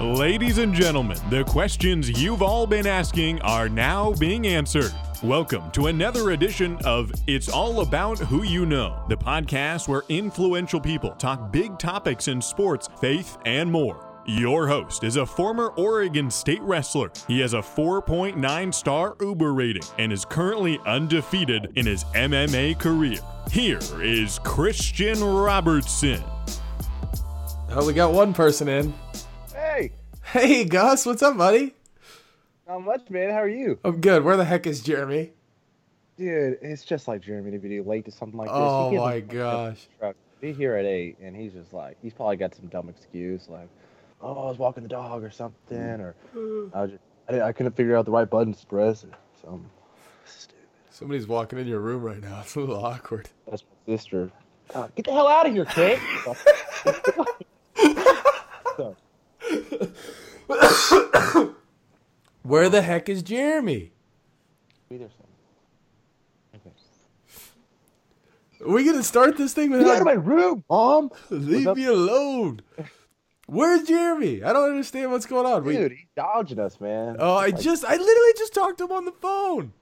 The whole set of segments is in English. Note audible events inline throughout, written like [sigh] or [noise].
Ladies and gentlemen, the questions you've all been asking are now being answered. Welcome to another edition of It's All About Who You Know, the podcast where influential people talk big topics in sports, faith, and more. Your host is a former Oregon State wrestler. He has a 4.9 star Uber rating and is currently undefeated in his MMA career. Here is Christian Robertson. Oh, we got one person in. Hey, Gus, what's up, buddy? not much, man. How are you? I'm good. Where the heck is Jeremy? Dude, it's just like Jeremy to be late to something like this. Oh my gosh. Be here at eight, and he's just like, he's probably got some dumb excuse, like, oh, I was walking the dog or something, or I was just, I, didn't- I couldn't figure out the right buttons to press or something. Stupid. Somebody's walking in your room right now. [laughs] It's a little awkward. That's my sister. God, get the hell out of here, kid. [laughs] [laughs] [coughs] Where the heck is Jeremy? Peterson. Okay. Are we gonna start this thing Get out of my room, mom. leave me alone? Where's Jeremy? I don't understand what's going on. We- Dude, he's dodging us, man. oh, I Like, just, I literally just talked to him on the phone.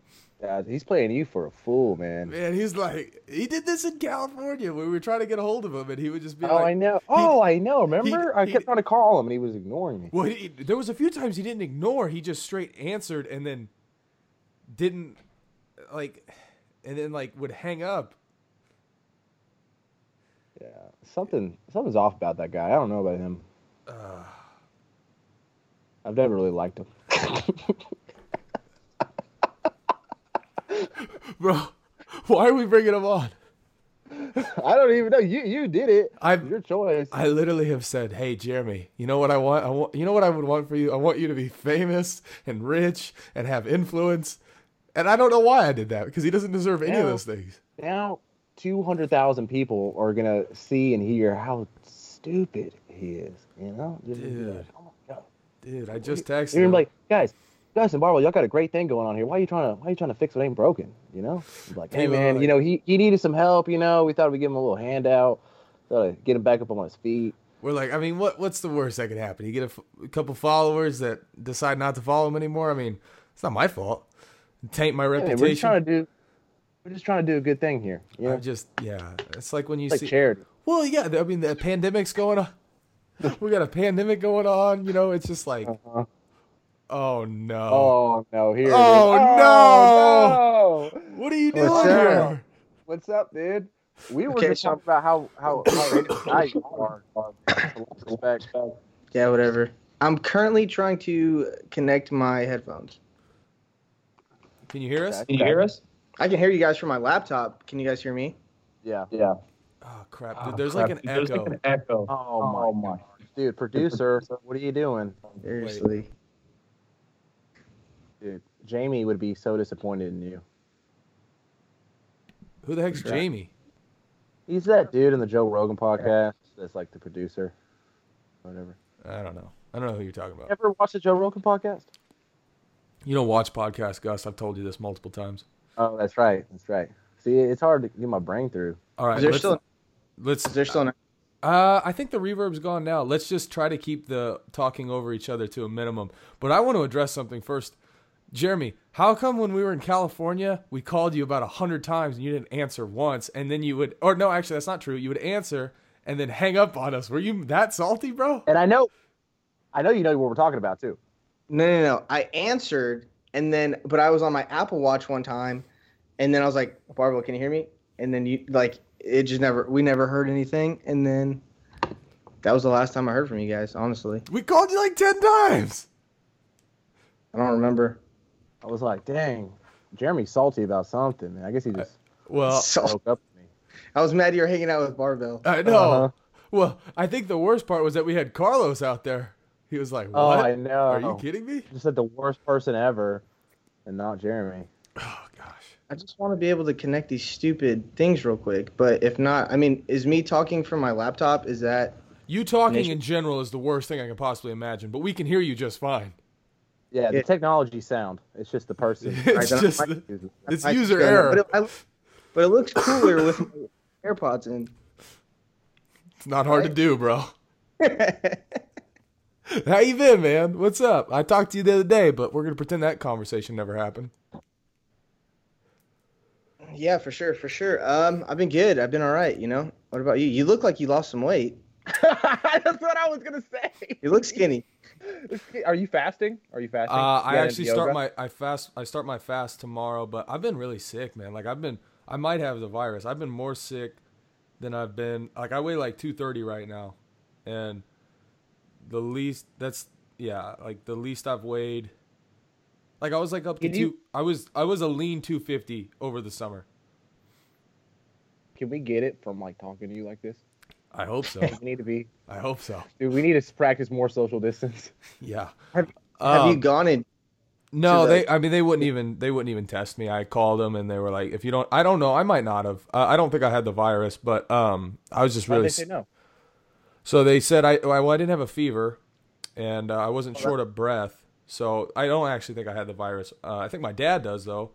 Yeah, he's playing you for a fool, man. Man, he's like, he did this in California when we were trying to get a hold of him, and he would just be like Oh, like, I know. Oh, I know. Remember? I he- kept trying to call him, and he was ignoring me. Well, he, there was a few times he didn't ignore. He just straight answered and then didn't like, and then like would hang up. Yeah, something something's off about that guy. I don't know about him. I've never really liked him. [laughs] Bro, why are we bringing him on? I don't even know. You you did it. I've- Your choice. I literally have said, "Hey, Jeremy, you know what I want? I want, you know what I would want for you? I want you to be famous and rich and have influence." And I don't know why I did that because he doesn't deserve any of those things. now, two hundred thousand people are gonna see and hear how stupid he is. You know, Dude. like, oh my god. Dude, I just texted You're him. like, guys, And Barbell, y'all got a great thing going on here. Why are you trying to Why are you trying to fix what ain't broken? You know, like, hey man, you know he he needed some help. You know, we thought we'd give him a little handout, thought to get him back up on his feet. We're like, I mean, what what's the worst that could happen? You get a, f- a couple followers that decide not to follow him anymore. I mean, it's not my fault. Taint my man, we're just reputation. trying to do. We're just trying to do a good thing here. You know, I just, yeah, it's like when you it's like see. charity. Well, yeah, I mean, the pandemic's going on. [laughs] we got a pandemic going on. You know, it's just like, Uh-huh. Oh no, Oh no! Here. it is. Oh, oh no! what are you doing What's here? up? What's up, dude? We were Okay, just so- talking about how how how nice [coughs] you are. Respect. Yeah, whatever. I'm currently trying to connect my headphones. Can you hear us? Can you hear us? I can hear you guys from my laptop. Can you guys hear me? Yeah. Yeah. Oh crap, dude, ah, there's like an echo. echo. Oh, my, oh, Dude, producer, what are you doing? Seriously. Dude, Jamie would be so disappointed in you. Who the heck's Jamie? He's that dude in the Joe Rogan podcast that's like the producer. Whatever. I don't know. I don't know who you're talking about. Ever watch the Joe Rogan podcast? You don't watch podcasts, Gus. I've told you this multiple times. Oh, that's right. That's right. See, it's hard to get my brain through. All right, Is there let's, still let's is there still Uh, I think the reverb's gone now. Let's just try to keep the talking over each other to a minimum. But I want to address something first. Jeremy, how come when we were in California, we called you about a hundred times and you didn't answer once, and then you would, or no, actually, that's not true. You would answer and then hang up on us. Were you that salty, bro? And I know, I know you know what we're talking about too. No, no, no. I answered and then but I was on my Apple Watch one time and then I was like, Barbara, can you hear me? And then you like it just never we never heard anything and then that was the last time I heard from you guys, honestly. We called you like ten times. I don't remember. I was like, dang, Jeremy's salty about something. Man. I guess he just Well, So up with me. I was mad you were hanging out with Barbell. I know. Uh-huh. Well, I think the worst part was that we had Carlos out there. He was like, "What? Oh, I know. Are you kidding me?" Just said the worst person ever, and not Jeremy. Oh gosh. I just want to be able to connect these stupid things real quick. But if not, I mean, is me talking from my laptop? Is that You talking in general is the worst thing I can possibly imagine, but we can hear you just fine. Yeah, the Yeah. technology sound. It's just the person. [laughs] It's then I just might- it's user yeah, error. But it, I, but it looks cooler with my [laughs] AirPods in. It's not hard to do, bro. [laughs] How you been, man? What's up? I talked to you the other day, but we're gonna pretend that conversation never happened. Yeah, for sure, for sure. Um, I've been good. I've been all right. You know. What about you? You look like you lost some weight. That's what I was gonna say. You look skinny. [laughs] Are you fasting? Are you fasting? Uh, You I actually start my I fast I start my fast tomorrow, but I've been really sick, man. Like I've been I might have the virus. I've been more sick than I've been. Like I weigh like 230 right now, and the least that's yeah, like the least I've weighed. Like I was like up to Can two. you- I was I was a lean 250 over the summer. Can we get it from like talking to you like this? I hope so. [laughs] We need to be. I hope so. Dude, we need to practice more social distance. [laughs] Yeah. Have, have you Um, gone in? No, the- they. I mean, they wouldn't even. They wouldn't even test me. I called them, and they were like, "If you don't, I don't know. I might not have. Uh, I don't think I had the virus, but um, I was just really. they say no? So they said I. Well, I didn't have a fever, and uh, I wasn't short of breath. So I don't actually think I had the virus. Uh, I think my dad does though.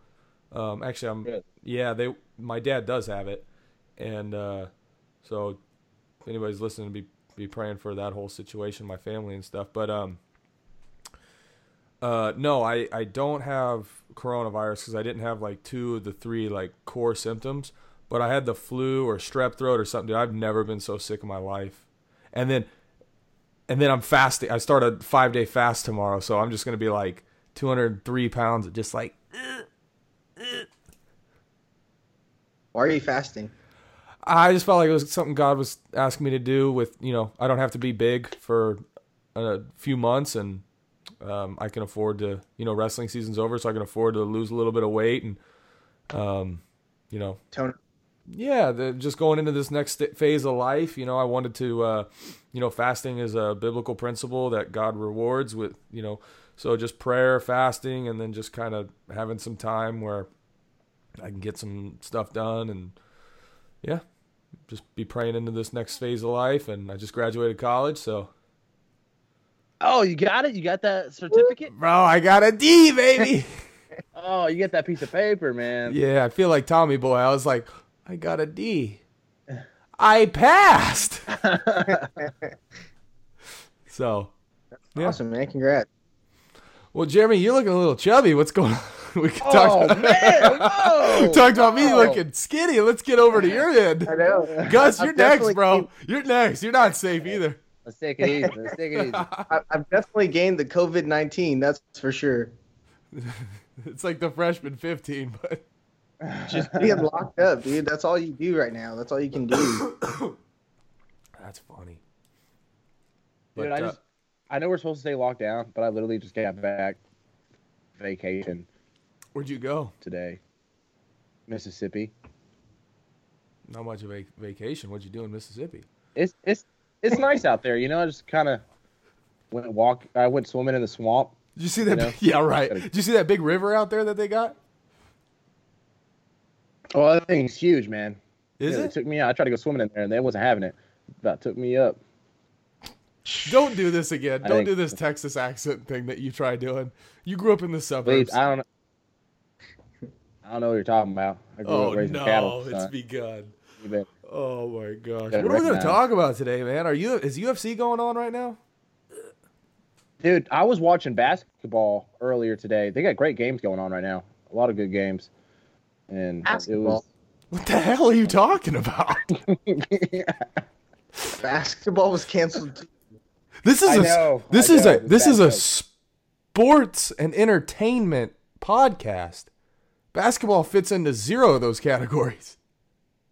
Um, actually, I'm. Good. Yeah, they. My dad does have it, and uh, so anybody's listening, be be praying for that whole situation, my family and stuff. But um. Uh, no, I, I don't have coronavirus because I didn't have like two of the three like core symptoms, but I had the flu or strep throat or something. Dude, I've never been so sick in my life. And then, and then I'm fasting. I start a five day fast tomorrow, so I'm just gonna be like 203 pounds, just like Why are you fasting? I just felt like it was something God was asking me to do. With you know, I don't have to be big for a few months, and um, I can afford to. You know, wrestling season's over, so I can afford to lose a little bit of weight, and um, you know, Tony. yeah, the, just going into this next st- phase of life. You know, I wanted to. Uh, you know, fasting is a biblical principle that God rewards with. You know, so just prayer, fasting, and then just kind of having some time where I can get some stuff done and yeah, just be praying into this next phase of life. And I just graduated college, so Oh, you got it. You got that certificate. bro, I got a D, baby. [laughs] [laughs] Oh, you get that piece of paper, man. yeah, I feel like Tommy Boy. I was like, I got a D. [laughs] I passed. so, yeah. Awesome, man. Congrats. Well, Jeremy, you're looking a little chubby. What's going on? [laughs] We can Oh talk. man! Whoa! [laughs] we talked about me looking skinny. Let's get over to your end. I know. Gus, I've you're next, bro. gained- You're next. You're not safe either. Let's take it easy. Let's take it easy. [laughs] I, I've definitely gained the COVID nineteen. That's for sure. It's like the freshman 15, but Just being locked up, dude. That's all you do right now. That's all you can do. [coughs] that's funny. Dude, But, I uh, just I know we're supposed to stay locked down, but I literally just got back vacation where'd you go? today. Mississippi. Not much of a vacation. What'd you do in Mississippi? It's it's it's nice out there, you know. I just kind of went walk. I went swimming in the swamp. Did you see that? You know? yeah, right. Did you see that big river out there that they got? Oh, that thing's huge, man. Is Yeah, it? Took me out. I tried to go swimming in there, and they wasn't having it. About took me up. Don't do this again. I Don't think- do this Texas accent thing that you try doing. You grew up in the Please, suburbs. I don't. I don't know what you're talking about. I grew oh up raising no, cattle. it's son. begun. You. Oh my gosh. Yeah, What are we gonna talk about today, man? Are you is UFC going on right now? Dude, I was watching basketball earlier today. They got great games going on right now. A lot of good games. And Basketball. What the hell are you talking about? it was [laughs] Basketball was canceled. This is I a know, this I is know, a this is a joke. sports and entertainment podcast. Basketball fits into zero of those categories.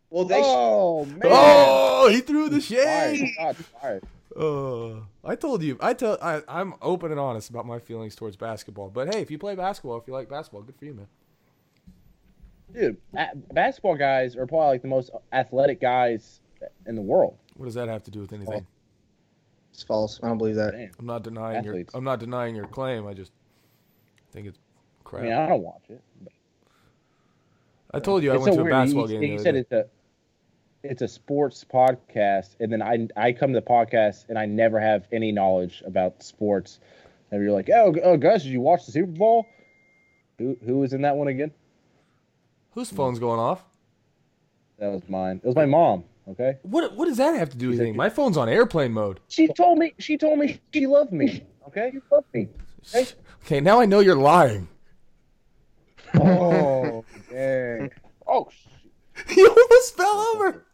Well, they. Oh man! Oh, he threw the shade. Shots fired. Uh, I told you. I tell. I, I'm open and honest about my feelings towards basketball. But hey, if you play basketball, if you like basketball, good for you, man. Dude, a- basketball guys are probably like the most athletic guys in the world. What does that have to do with anything? It's false. I don't believe that. Damn. I'm not denying your. I'm not denying your claim. I just think it's I crap. mean, I don't watch it. but- I told you I it's went so to a weird. basketball you, game. You the said day. it's a it's a sports podcast, and then I I come to the podcast and I never have any knowledge about sports. And you're like, oh, oh, Gus, did you watch the Super Bowl? Who who was in that one again? Whose phone's going off? That was mine. It was my mom. Okay. What what does that have to do with anything? My phone's on airplane mode. She told me. She told me she loved me. Okay. She loved me. Hey. Okay, now I know you're lying. Oh, dang. Oh, sh- [laughs] you almost fell over.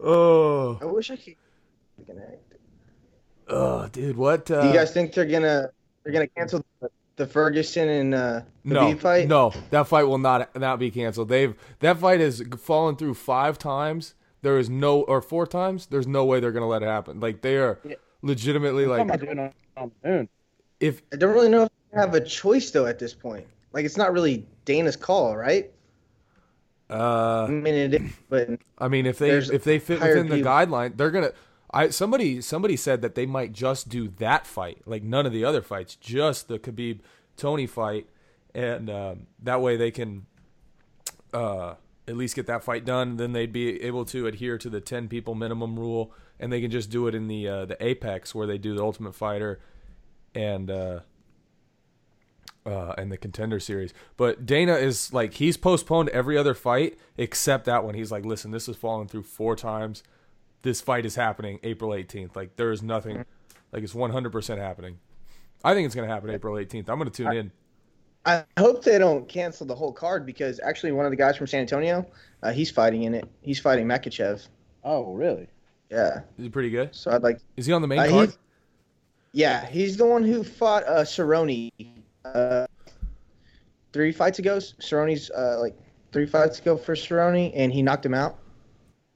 Oh, I wish I could connect. oh, dude, what? Uh, Do you guys think they're gonna they're gonna cancel the, the Ferguson and uh, the no, Khabib fight? no, that fight will not not be canceled. They've that fight has fallen through five times. There is no or four times. There's no way they're gonna let it happen. Like they are Yeah. legitimately I'm like not doing it on the moon. if I don't really know if they have a choice though at this point. Like it's not really Dana's call, right? I uh mean it is, but I mean if they if they fit within the guideline, they're gonna. I somebody somebody said that they might just do that fight, like none of the other fights, just the Khabib Tony fight, and um, that way they can uh, at least get that fight done. Then they'd be able to adhere to the ten people minimum rule, and they can just do it in the uh, the Apex where they do the Ultimate Fighter and uh, uh, and the Contender Series. But Dana is like he's postponed every other fight except that one. He's like, listen, this has fallen through four times. This fight is happening April 18th. Like there is nothing, like it's 100% happening. I think it's gonna happen April 18th. I'm gonna tune in. I hope they don't cancel the whole card because actually one of the guys from San Antonio, uh, he's fighting in it. He's fighting Makhachev. Oh, really? Yeah, Is he pretty good? so I'd like. Is he on the main Uh, card? he's- Yeah, he's the one who fought uh, Cerrone uh, three fights ago. Cerrone's uh, like three fights ago for Cerrone, and he knocked him out.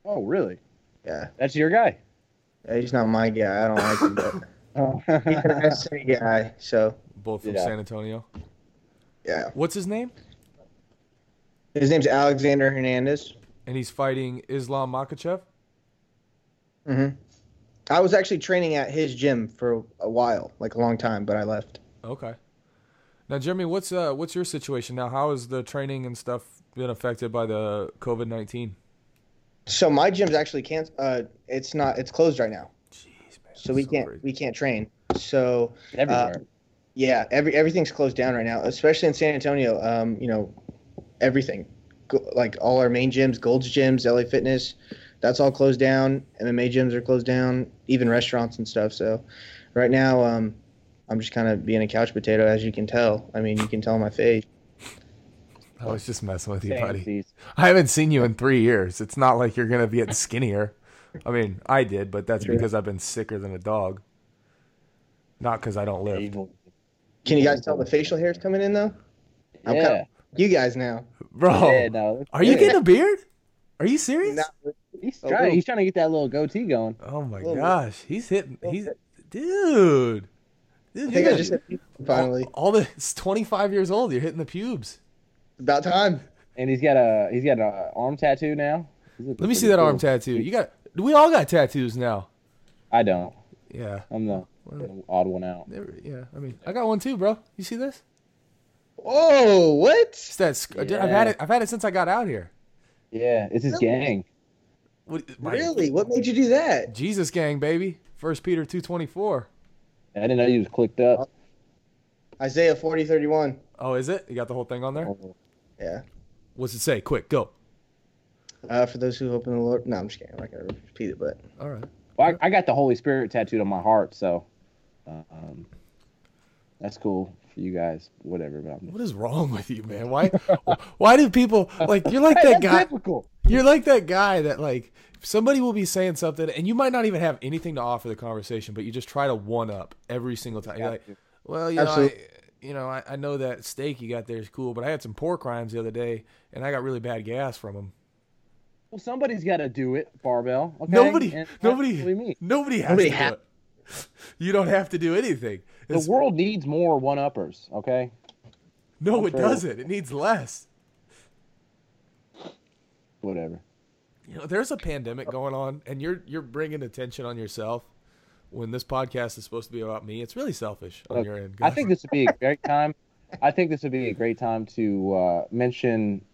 Oh, really? Yeah, That's your guy. Uh, he's not my guy. I don't like him, but [laughs] Oh. he's an SC guy. So Both from Yeah. San Antonio. yeah, What's his name? his name's Alexander Hernandez. And he's fighting Islam Makhachev. hmm I was actually training at his gym for a while, like a long time, but I left. Okay. Now, Jeremy, what's uh what's your situation now? How has the training and stuff been affected by the COVID nineteen? So my gym's actually can't. Uh, it's not. It's closed right now, Jeez, man. so we that's can't. crazy. We can't train. So Everywhere. Yeah, every everything's closed down right now, especially in San Antonio. Um, you know, everything, Go, like all our main gyms, Gold's gyms, LA Fitness, that's all closed down. MMA gyms are closed down, even restaurants and stuff. So, right now, um, I'm just kind of being a couch potato, as you can tell. I mean, you can tell my face. I was just messing with you, Thanks, buddy. I haven't seen you in three years. It's not like you're gonna get skinnier. I mean, I did, but that's Sure. because I've been sicker than a dog. Not because I don't live. Can you guys tell the facial hair's coming in though? I'm Yeah. kinda- You guys now. Bro, Yeah, no, are you getting a beard? Are you serious? Now- He's trying. He's trying to get that little goatee going. Oh my Little bit. gosh, he's hitting. He's dude. Dude, I think you're I just hit finally. all, all the. It's 25 years old. You're hitting the pubes. About time. And he's got a he's got an arm tattoo now. Let me see pretty that arm tattoo. You got. We all got tattoos now. I don't. Yeah. I'm the Well- odd one out. Never, yeah. I mean, I got one too, bro. You see this? Whoa! What? It's that. sc- I've had it. I've had it since I got out here. Yeah, it's his gang. What, my- Really? What made you do that? Jesus gang, baby. First Peter 224. I didn't know he was clicked up. Isaiah 40, 31. Oh, is it? You got the whole thing on there? Yeah. What's it say? Quick, go. Uh, for those who hope in the Lord. No, I'm just kidding. I'm not gonna repeat it, but All right. Well, I, I got the Holy Spirit tattooed on my heart, so um, that's cool for you guys. Whatever, but I'm What is wrong with you, man? Why? [laughs] why do people like? You're like that guy. difficult. You're like that guy that like somebody will be saying something and you might not even have anything to offer the conversation, but you just try to one up every single time. You're like, well, you know, I, you know, I, I know that steak you got there is cool, but I had some pork rinds the other day and I got really bad gas from them. Well, somebody's got to do it, barbell. Okay? Nobody, And nobody, nobody has Nobody to ha- do it. [laughs] You don't have to do anything. The world needs more one-uppers. Okay. no, it True. doesn't. It needs less. Whatever. You know, there's a pandemic going on, and you're you're bringing attention on yourself when this podcast is supposed to be about me. It's really selfish on Look, your end. I think this would be a great time. I think this would be a great time to uh, mention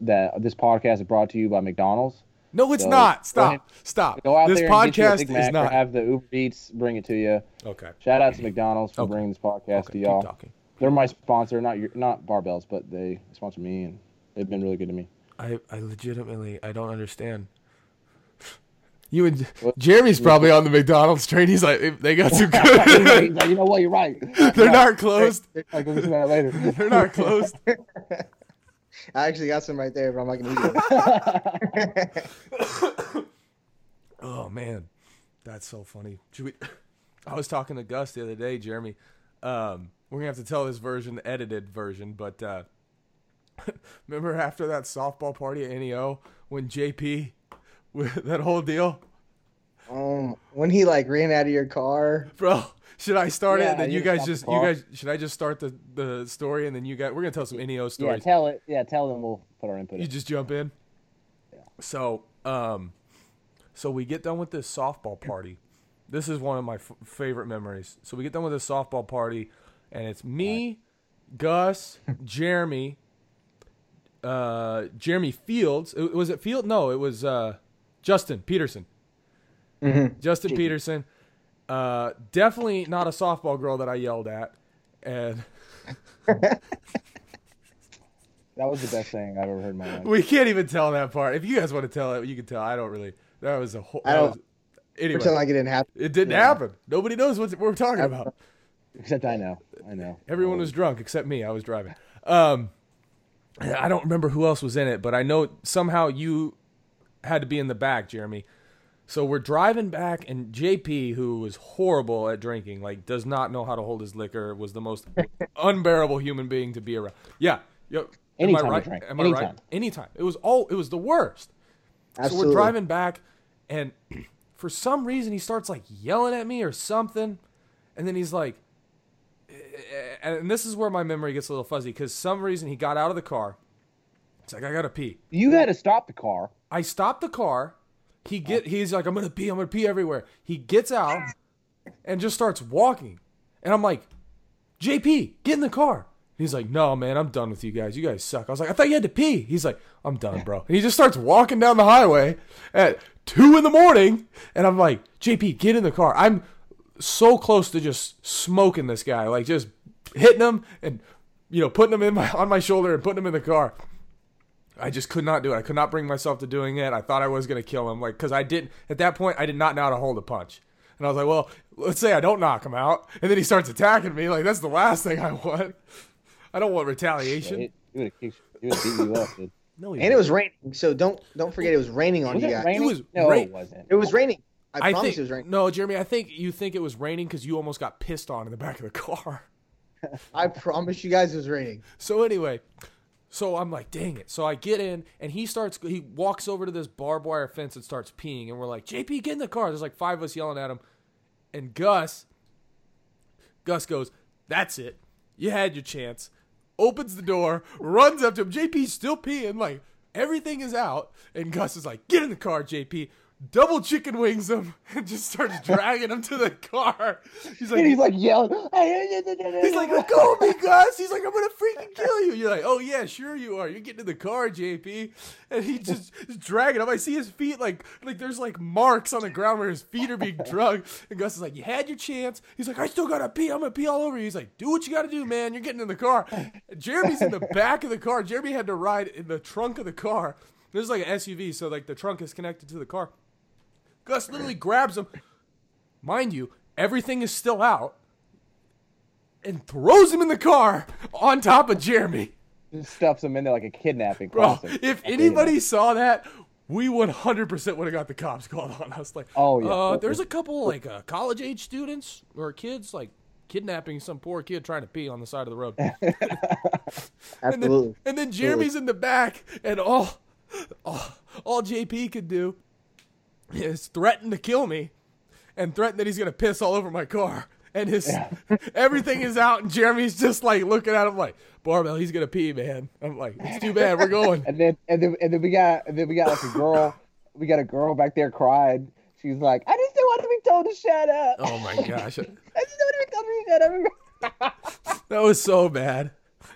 that this podcast is brought to you by McDonald's. No, it's So, not. Stop. Stop. Go out this there and get you podcast Big is Mac not. have the Uber Eats bring it to you. Okay. Shout out to McDonald's for Okay. bringing this podcast Okay. to y'all. They're my sponsor, not your, not barbells, but they sponsor me, and they've been really good to me. I I legitimately I don't understand. You and [laughs] Jeremy's probably on the McDonald's train. He's like, they got some [laughs] good. like, you know what? You're right. They're not closed. Like, we'll get that later. They're not closed. I actually got some right there, but I'm not gonna eat it. Oh man, that's so funny. We, [laughs] I was talking to Gus the other day, Jeremy. Um, we're gonna have to tell this version, the edited version, but uh, [laughs] remember after that softball party at NEO when JP [laughs] that whole deal, um, when he like ran out of your car. bro. Should I start it? And then you guys just, you guys, should I just start the the story and then you guys, we're gonna tell some NEO Yeah, stories. tell it. Yeah, tell them we'll put our input. You in. just jump in. Yeah. So, um, so we get done with this softball party. This is one of my f- favorite memories. So we get done with this softball party, and it's me, Gus, Jeremy, uh, Jeremy Fields. Was it Field? No, it was uh, Justin Peterson. Justin Peterson. Uh, definitely not a softball girl that I yelled at, and [laughs] That was the best thing I've ever heard in my life. we can't even tell that part. If you guys want to tell it, you can tell. I don't really. That was a whole. I don't- was- Anyway, Pretend like it didn't happen. it didn't happen. Nobody knows what we're talking about. [laughs] Except I know. I know. Everyone was drunk except me. I was driving. Um, I don't remember who else was in it, but I know somehow you had to be in the back, Jeremy. So we're driving back, and JP, who was horrible at drinking, like does not know how to hold his liquor, was the most [laughs] unbearable human being to be around. Yeah, yep. Am Anytime I to right? drink. Am I right? Anytime. Anytime. It was all. It was the worst. Absolutely. So we're driving back, and [clears throat] for some reason he starts like yelling at me or something, and then he's like, and this is where my memory gets a little fuzzy because some reason he got out of the car. It's like I gotta pee. You had to stop the car. I stopped the car. He get he's like I'm gonna pee. I'm gonna pee everywhere. He gets out and just starts walking, and I'm like, JP, get in the car. He's like, no, man, I'm done with you guys. You guys suck. I was like, I thought you had to pee. He's like, I'm done, bro. And he just starts walking down the highway at two in the morning. And I'm like, JP, get in the car. I'm so close to just smoking this guy, like just hitting him and, you know, putting him in my, on my shoulder and putting him in the car. I just could not do it. I could not bring myself to doing it. I thought I was going to kill him. Like, cause I didn't, at that point, I did not know how to hold a punch. And I was like, well, let's say I don't knock him out. And then he starts attacking me. Like, that's the last thing I want. I don't want retaliation. It, it would have would beat you up. Dude. [laughs] no, he And it was raining, so don't don't forget it was raining on Was you it guys. raining? was no, rain- it wasn't. It was raining. I, I promise think it was raining. no, Jeremy. I think you think it was raining because you almost got pissed on in the back of the car. [laughs] I promise you guys it was raining. So anyway, so I'm like, dang it. So I get in, and he starts. He walks over to this barbed wire fence and starts peeing, and we're like, JP, get in the car. There's like five of us yelling at him, and Gus, Gus goes, that's it. You had your chance. Opens the door, runs up to him. JP's still peeing, like everything is out, and Gus is like, get in the car, JP. Double chicken wings him [laughs] and just starts dragging him to the car. He's like, And he's like yelling. He's like, let go of me, Gus. He's like, I'm gonna freaking kill you. You're like, oh yeah, sure you are. You're getting in the car, JP. And he just is dragging him. I see his feet like like there's like marks on the ground where his feet are being drugged. And Gus is like, you had your chance. He's like, I still gotta pee. I'm gonna pee all over you. He's like, do what you gotta do, man. You're getting in the car. Jeremy's in the back of the car. Jeremy had to ride in the trunk of the car. This is like an SUV, so like the trunk is connected to the car. Gus literally grabs him. Mind you, everything is still out and throws him in the car on top of Jeremy. Just stuffs him in there like a kidnapping. Bro, Classic. if anybody saw that, we 100% would have got the cops called on us. Like, Oh, yeah. uh, there's a couple like uh, college age students or kids like kidnapping some poor kid trying to pee on the side of the road. [laughs] and then, Absolutely. and then Jeremy's in the back, and all, all, all JP could do is threatened to kill me, and threatened that he's gonna piss all over my car. And his [laughs] everything is out, and Jeremy's just like looking at him like, Barbell, he's gonna pee, man. I'm like, it's too bad, we're going. [laughs] And then and then and then we got and then we got like a girl. [laughs] we got a girl back there crying. She's like, I just don't want to be told to shut up. Oh my gosh, I just don't want to be told to shut up. that was so bad.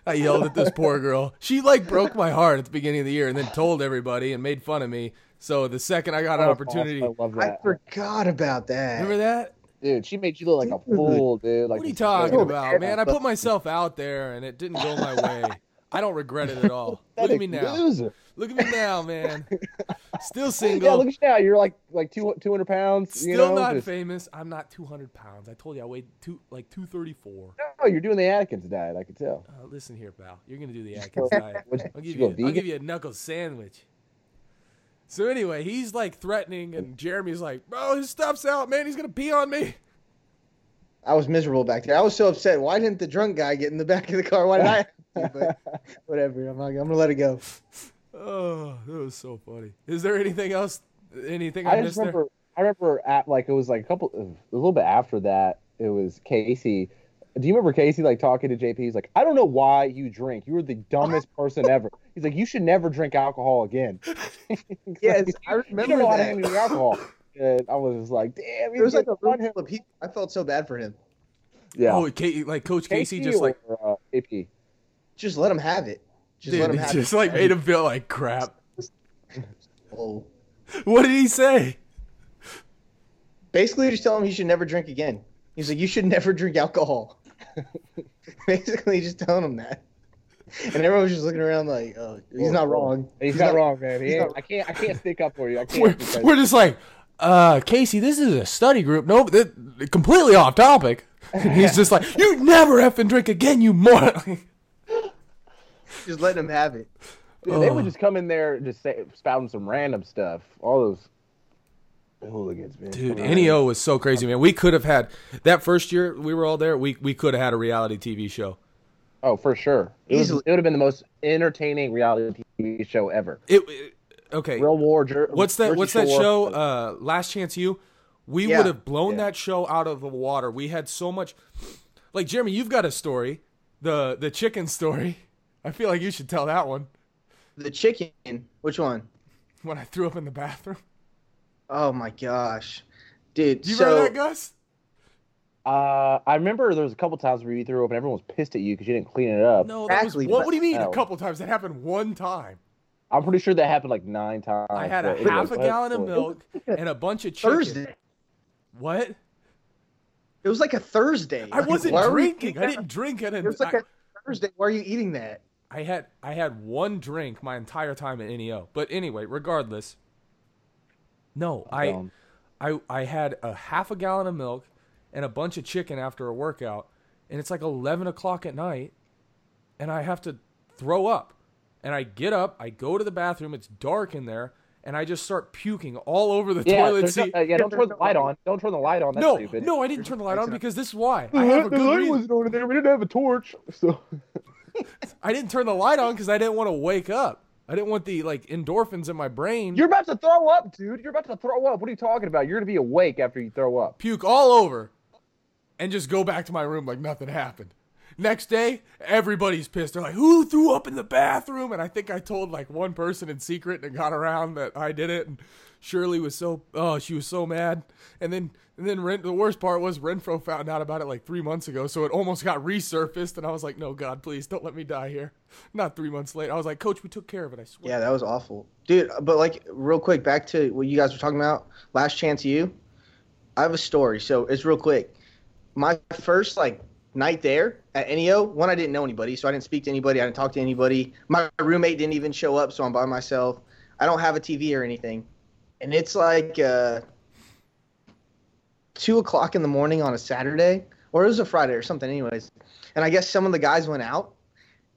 I yelled at this poor girl. She like broke my heart at the beginning of the year, and then told everybody and made fun of me. So the second I got an opportunity, I love I forgot about that. remember that? Dude, she made you look like a fool, dude. Like What are you talking like- about, man? I put myself out there, and it didn't go my way. [laughs] I don't regret it at all. Look at me now. Loser. Look at me now, man. [laughs] Still Yeah, single. look at you now. You're like like two two hundred pounds. Still you know, not just- famous. I'm not 200 pounds. I told you I weighed two like 234. No, you're doing the Atkins diet. I can tell. Uh, listen here, pal. You're gonna do the Atkins diet. I'll give go you. I'll give you a knuckle sandwich. So anyway, he's like threatening, and Jeremy's like, "Bro, his stuff's out, man. He's gonna pee on me." I was miserable back there. I was so upset. Why didn't the drunk guy get in the back of the car? Why did I? But [laughs] whatever. I'm, not, I'm gonna let it go. Oh, that was so funny. Is there anything else? Anything I, I just missed there? remember. I remember at like it was like a couple, a little bit after that. It was Casey. Do you remember Casey like talking to JP? He's like, I don't know why you drink. You were the dumbest person ever. He's like, you should never drink alcohol again. [laughs] He's Yes, like, I remember don't know how to that. handle alcohol. And I was just like, damn. It was like a room room full of people. I felt so bad for him. Yeah. Oh, Ka- like Coach Casey, just like or, uh, AP. Just let him have it. Just let him he have just it. like made him feel like crap. [laughs] Oh. What did he say? Basically, just tell him he should never drink again. He's like, you should never drink alcohol. [laughs] Basically, just telling him that. And everyone was just looking around like, oh, he's not wrong. He's, He's not, not- wrong, man. He not- I can't. I can't stick up for you. I can't. We're, because- we're just like, uh, Casey, this is a study group. No, th- completely off topic. And [laughs] he's just like, you never effing drink again, you moron. Just letting him have it. Dude, they would just come in there and just say, spouting some random stuff. All those hooligans, man. Dude, Come on. NEO was so crazy, man. We could have had that first year we were all there. We we could have had a reality TV show. Oh, for sure. It, was, Easily. it would have been the most entertaining reality TV show ever. It, it- okay. Real War. Jer- What's that? Jersey What's that Shore. show? Uh, Last Chance U. We Yeah. would have blown Yeah. that show out of the water. We had so much. Like Jeremy, you've got a story, the the chicken story. I feel like you should tell that one. The chicken. Which one? When I threw up in the bathroom. Oh my gosh, dude. Do you so remember that, Gus? Uh, I remember there was a couple times where you threw up and everyone was pissed at you because you didn't clean it up. No, that Exactly, was. What, what do you mean? A couple times. That happened one time. I'm pretty sure that happened like nine times. I had a it half was- a gallon of milk and a bunch of chicken. Thursday. What? It was like a Thursday. I Like, wasn't why were you drinking. eating I didn't drink it. It was like I, a Thursday. Why are you eating that? I had I had one drink my entire time at NEO. But anyway, regardless. No, I. I I had a half a gallon of milk and a bunch of chicken after a workout, and it's like eleven o'clock at night, and I have to throw up, and I get up, I go to the bathroom, it's dark in there, and I just start puking all over the Yeah, toilet there's no- seat. uh, yeah, don't turn the light on. Don't turn the light on. That's no, stupid. no, I didn't turn the light on because this is why. I have a good reason. on in there. We didn't have a torch, so. [laughs] I didn't turn the light on because I didn't want to wake up. I didn't want the like endorphins in my brain. You're about to throw up, dude. You're about to throw up. What are you talking about? You're gonna be awake after you throw up. puke all over and just go back to my room like nothing happened. Next day, everybody's pissed. They're like, "Who threw up in the bathroom?" And I think I told like one person in secret, and it got around that I did it. And Shirley was so, oh, she was so mad. And then, and then Ren, the worst part was Renfro found out about it like three months ago, so it almost got resurfaced. And I was like, "No, God, please don't let me die here." Not three months later, I was like, "Coach, we took care of it. I swear." Yeah, that was awful, dude. But like, real quick, back to what you guys were talking about. Last chance, you. I have a story, so it's real quick. My first like night there at NEO, one I didn't know anybody, so I didn't speak to anybody. I didn't talk to anybody. My roommate didn't even show up, so I'm by myself. I don't have a TV or anything, and it's like uh, two o'clock in the morning on a Saturday, or it was a Friday or something, anyways. And I guess some of the guys went out,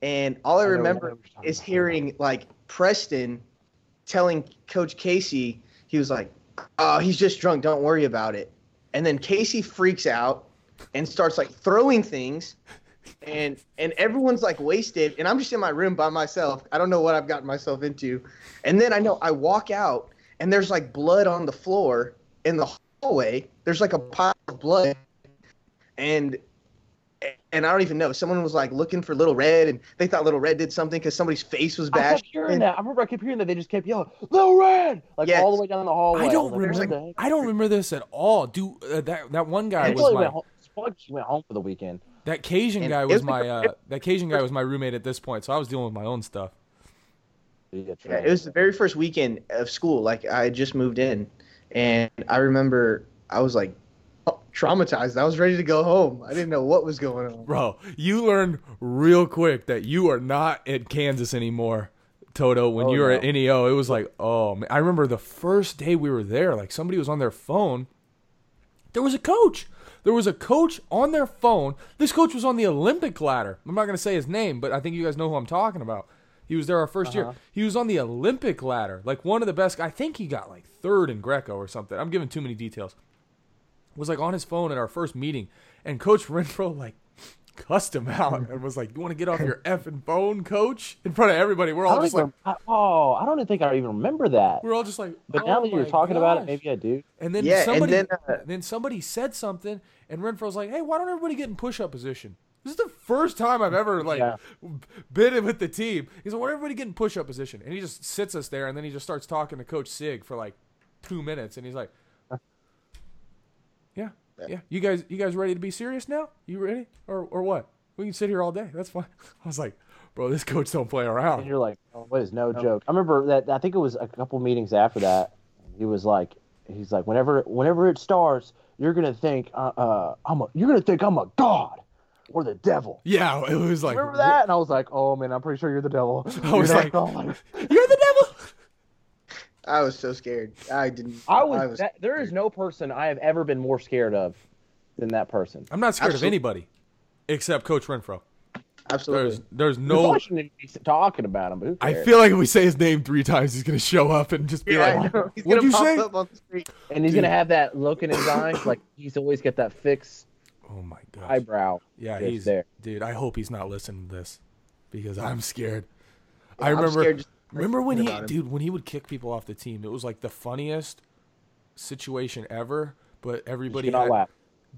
and all I I remember what you're talking is hearing like Preston telling Coach Casey, he was like, "Oh, he's just drunk. Don't worry about it." And then Casey freaks out and starts like throwing things, and and everyone's like wasted, and I'm just in my room by myself. I don't know what I've gotten myself into, and then I know I walk out and there's like blood on the floor in the hallway. There's like a pile of blood, and and I don't even know. Someone was like looking for Little Red, and they thought Little Red did something because somebody's face was I bashed. kept hearing in. that. I remember I kept hearing that. They just kept yelling, "Little Red!" like Yes. all the way down the hallway. I don't was like, remember. "What the heck?" I don't remember this at all. Do uh, that that one guy was my went home. Just went home for the weekend. that Cajun And guy was was my uh, that Cajun guy was my roommate at this point, so I was dealing with my own stuff. Yeah, Yeah, it was the very first weekend of school. Like I had just moved in, and I remember I was like, traumatized. I was ready to go home. I didn't know what was going on. Bro, you learned real quick that you are not at Kansas anymore, Toto. When Oh, you were no. at NEO, it was like, oh, man. I remember the first day we were there, like somebody was on their phone. There was a coach. There was a coach on their phone. This coach was on the Olympic ladder. I'm not going to say his name, but I think you guys know who I'm talking about. He was there our 1st year. He was on the Olympic ladder, like one of the best. I think he got like third in Greco or something. I'm giving too many details was like on his phone at our first meeting, and Coach Renfro like cussed him out and was like, "You want to get off your effing phone, Coach?" In front of everybody. We're all don't just like, even, I, oh, I don't even think I even remember that. we're all just like. But "Oh now that you're my talking about it, maybe I do. And then Yeah, and somebody, then, uh, then somebody said something, and Renfro's like, "Hey, why don't everybody get in push-up position?" This is the first time I've ever like Yeah. been in with the team. He's like, "Why don't everybody get in push-up position?" And he just sits us there, and then he just starts talking to Coach Sig for like two minutes, and he's like, "Yeah, yeah, you guys, you guys ready to be serious now? You ready, or or what? We can sit here all day. That's fine." [laughs] I was like, "Bro, this coach don't play around." And you're like, oh, what is no joke? I remember that. I think it was a couple meetings after that. He was like, he's like, whenever, whenever it starts, you're gonna think, uh, uh I'm a, you're gonna think I'm a god or the devil. Yeah, it was like, Remember that? And I was like, oh man, I'm pretty sure you're the devil. [laughs] I was You're like, [laughs] not God. "You're the devil." I was so scared. I didn't. I was. that, there is no person I have ever been more scared of than that person. I'm not scared of anybody except Coach Renfro. absolutely. There's there's no. probably shouldn't talking about him. But who I feel like if we say his name three times, he's gonna show up and just be Yeah, like, "What'd you pop say?" up on the street. and he's Dude. gonna have that look in his eyes, like he's always got that fixed Oh my god. eyebrow. Yeah, he's there. dude. I hope he's not listening to this because I'm scared. Yeah, I remember. remember when he, thinking about him. dude, when he would kick people off the team, it was like the funniest situation ever. But everybody Do not had, laugh.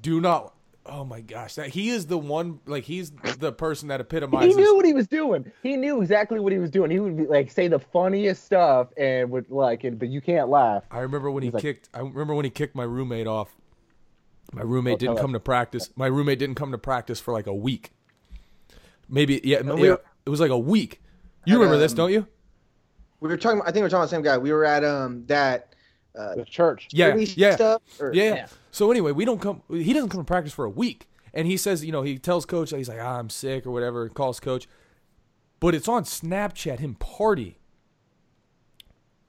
do not. Oh my gosh, that he is the one. Like he's the person that epitomizes. He knew what he was doing. He knew exactly what he was doing. He would be, like say the funniest stuff and would like, and, but you can't laugh. I remember when he like- kicked. I remember when he kicked my roommate off. My roommate didn't come to practice. My roommate didn't come to practice for like a week. Maybe yeah, And yeah, we- it was like a week. You Had, remember this, um, don't you? We were talking. I think we were talking about the same guy. We were at um that uh, The church. Yeah, yeah, stuff. Or, yeah, yeah. yeah. So anyway, we don't come. He doesn't come to practice for a week, and he says, you know, he tells coach he's like, ah, I'm sick or whatever. Calls coach, but it's on Snapchat him party.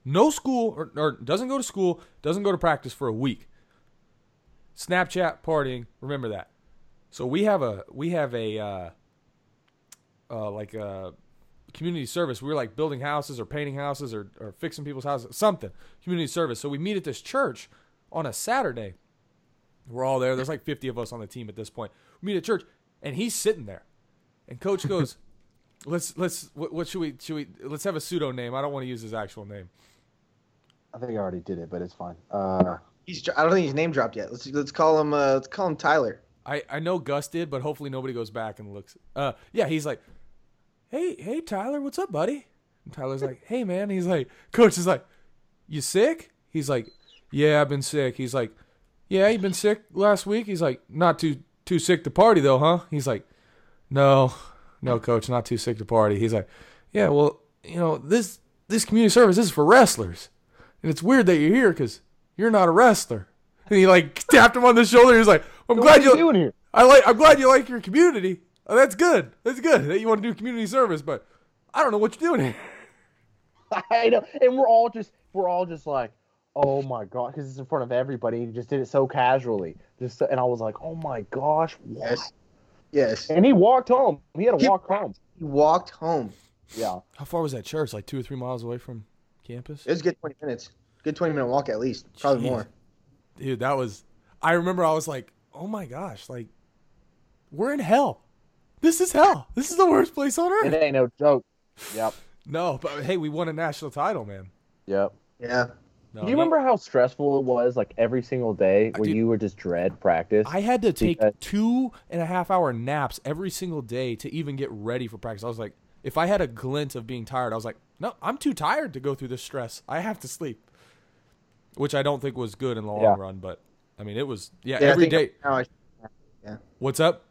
No school or, or doesn't go to school, doesn't go to practice for a week. Snapchat partying, remember that. So we have a we have a uh, uh, like a community service. We were like building houses or painting houses or, or fixing people's houses, something community service. So we meet at this church on a Saturday. We're all there. There's like 50 of us on the team at this point. We meet at church, and he's sitting there, and coach goes, [laughs] "Let's let's what, what should we should we let's have a pseudo name. I don't want to use his actual name. I think I already did it, but it's fine. Uh, He's. I don't think he's name dropped yet. Let's let's call him. Uh, let's call him Tyler. I, I know Gus did, but hopefully nobody goes back and looks. Uh, yeah, he's like, hey, hey, Tyler, what's up, buddy? And Tyler's like, hey, man. He's like, coach is like, you sick? He's like, yeah, I've been sick. He's like, yeah, you been sick last week? He's like, not too too sick to party though, huh? He's like, no, no, coach, not too sick to party. He's like, yeah, well, you know, this this community service this is for wrestlers, and it's weird that you're here because you're not a wrestler. And he like [laughs] tapped him on the shoulder. He's like, I'm what glad are you you doing here? I like. I'm glad you like your community. Oh, that's good. That's good that you want to do community service, but I don't know what you're doing here. [laughs] [laughs] I know, and we're all just we're all just like, oh my god, because it's in front of everybody. He just did it so casually, just so, and I was like, oh my gosh, what? Yes. Yes. And he walked home. He had to He- walk home. He walked home. Yeah, How far was that church? Like two or three miles away from campus. It was a good twenty minutes. Good twenty minute walk at least. Probably Jeez. more. Dude, that was. I remember I was like, oh my gosh, like we're in hell. This is hell. This is the worst place on earth. it ain't no joke. Yep, No, but hey, we won a national title, man. yep. Yeah. No, Do you remember how stressful it was, like every single day, where do- you were just dread practice? I had to take Because- two and a half hour naps every single day to even get ready for practice. I was like, if I had a glint of being tired, I was like, no, I'm too tired to go through this stress. I have to sleep, which I don't think was good in the long Yeah. run. But I mean, it was yeah, every day. Yeah, I every think day. Now I What's up?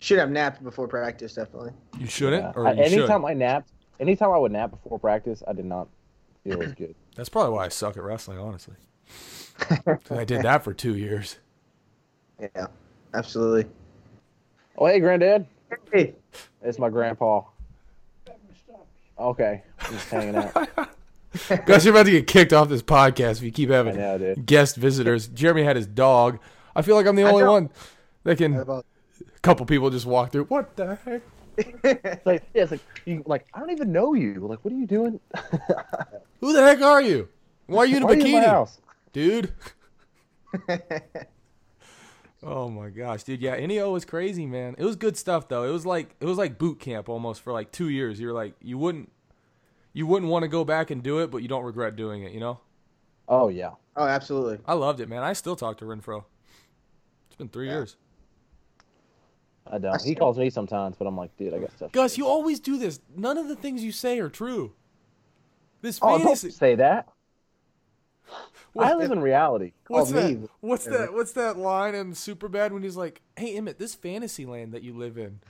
should have napped before practice. Definitely. You shouldn't, Yeah. or I- you anytime should. I napped, anytime I would nap before practice, I did not feel as good. [clears throat] That's probably why I suck at wrestling, honestly. [laughs] I did that for two years. Yeah, absolutely. Oh, hey, granddad. Hey, It's my grandpa. Okay, just hanging out. [laughs] [laughs] Gus, you're about to get kicked off this podcast if you keep having know, guest visitors. Jeremy had his dog. I feel like I'm the only one that can. how A couple people just walk through. What the heck? It's [laughs] like, yeah, it's like, you, like I don't even know you. Like, what are you doing? [laughs] Who the heck are you? Why are you in a Why are you in my bikini, house? dude? oh my gosh, dude. Yeah, NEO was crazy, man. It was good stuff though. It was like it was like boot camp almost for like two years. You're like you wouldn't you wouldn't want to go back and do it, but you don't regret doing it. You know. Oh yeah. oh, absolutely. I loved it, man. I still talk to Renfro. It's been three Yeah. years. I don't. He calls me sometimes, but I'm like, dude, I got stuff. Gus, you always do this. None of the things you say are true. This Oh, don't say that. What- I live in reality. [laughs] What's Call that? me. What's that? What's that line in Superbad when he's like, "Hey Emmett, this fantasy land that you live in."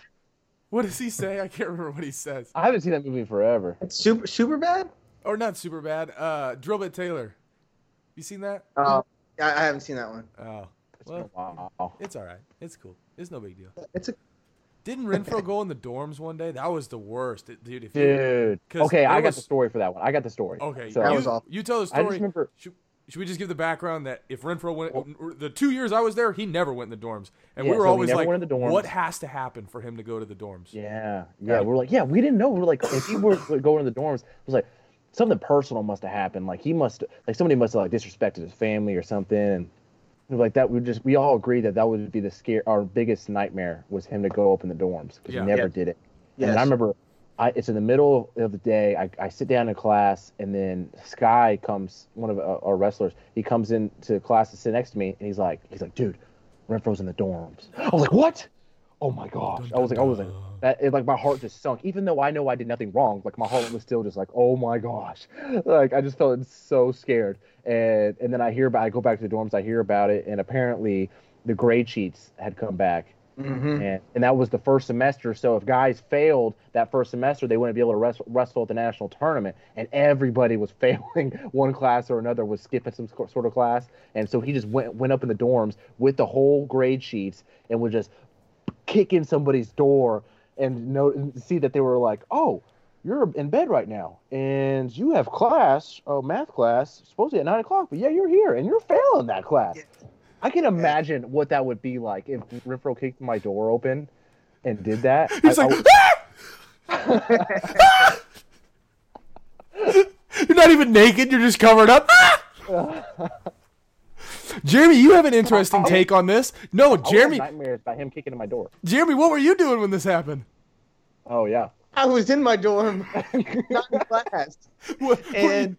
What does he say? I can't remember what he says. I haven't seen that movie in forever. It's super super bad. Or not Superbad. Uh, Drillbit Taylor. You seen that? Oh, I, I haven't seen that one. Oh, well, a it's all right. It's cool. It's no big deal. It's a Didn't Renfro go in the dorms one day? That was the worst, dude. If you, Okay, it I got the story for that one. I got the story. Okay, So That was awful. you tell the story. I story. just remember. Should, should we just give the background that if Renfro went the two years I was there, he never went in the dorms, and Yeah, we were so always never like, went in the dorms. "What has to happen for him to go to the dorms?" Yeah, yeah. We're like, yeah, we didn't know. We're like, if he were going to the dorms, it was like something personal must have happened. Like he must, like somebody must have like disrespected his family or something. And we were like that. We just we all agreed that that would be the scare. Our biggest nightmare was him to go open the dorms because Yeah. he never Yeah. did it. yes. And I remember, I, it's in the middle of the day. I, I sit down in class, and then Sky comes, one of our wrestlers. He comes into class to sit next to me, and he's like, he's like, dude, Renfro's in the dorms. I was like, what? Oh my gosh! I was like, I was like, that. It, like my heart just sunk. Even though I know I did nothing wrong, like my heart was still just like, oh my gosh! [laughs] Like I just felt so scared. And and then I hear about, I go back to the dorms, I hear about it, and apparently the grade sheets had come back Mhm. and, and that was the first semester. So if guys failed that first semester, they wouldn't be able to wrestle, wrestle at the national tournament. And everybody was [laughs] failing one class or another, was skipping some sort of class. And so he just went went up in the dorms with the whole grade sheets and would just kick in somebody's door and know see that they were like, oh. You're in bed right now, and you have class, oh, math class, supposedly at nine o'clock. But yeah, you're here, and you're failing that class. I can imagine what that would be like if Renfro kicked my door open and did that. [laughs] He's I- I like, would- ah! [laughs] "You're not even naked. You're just covered up." Ah! [laughs] Jeremy, you have an interesting take on this. No, I would have Jeremy, nightmares about him kicking in my door. Jeremy, what were you doing when this happened? Oh yeah. I was in my dorm, not in class, What- and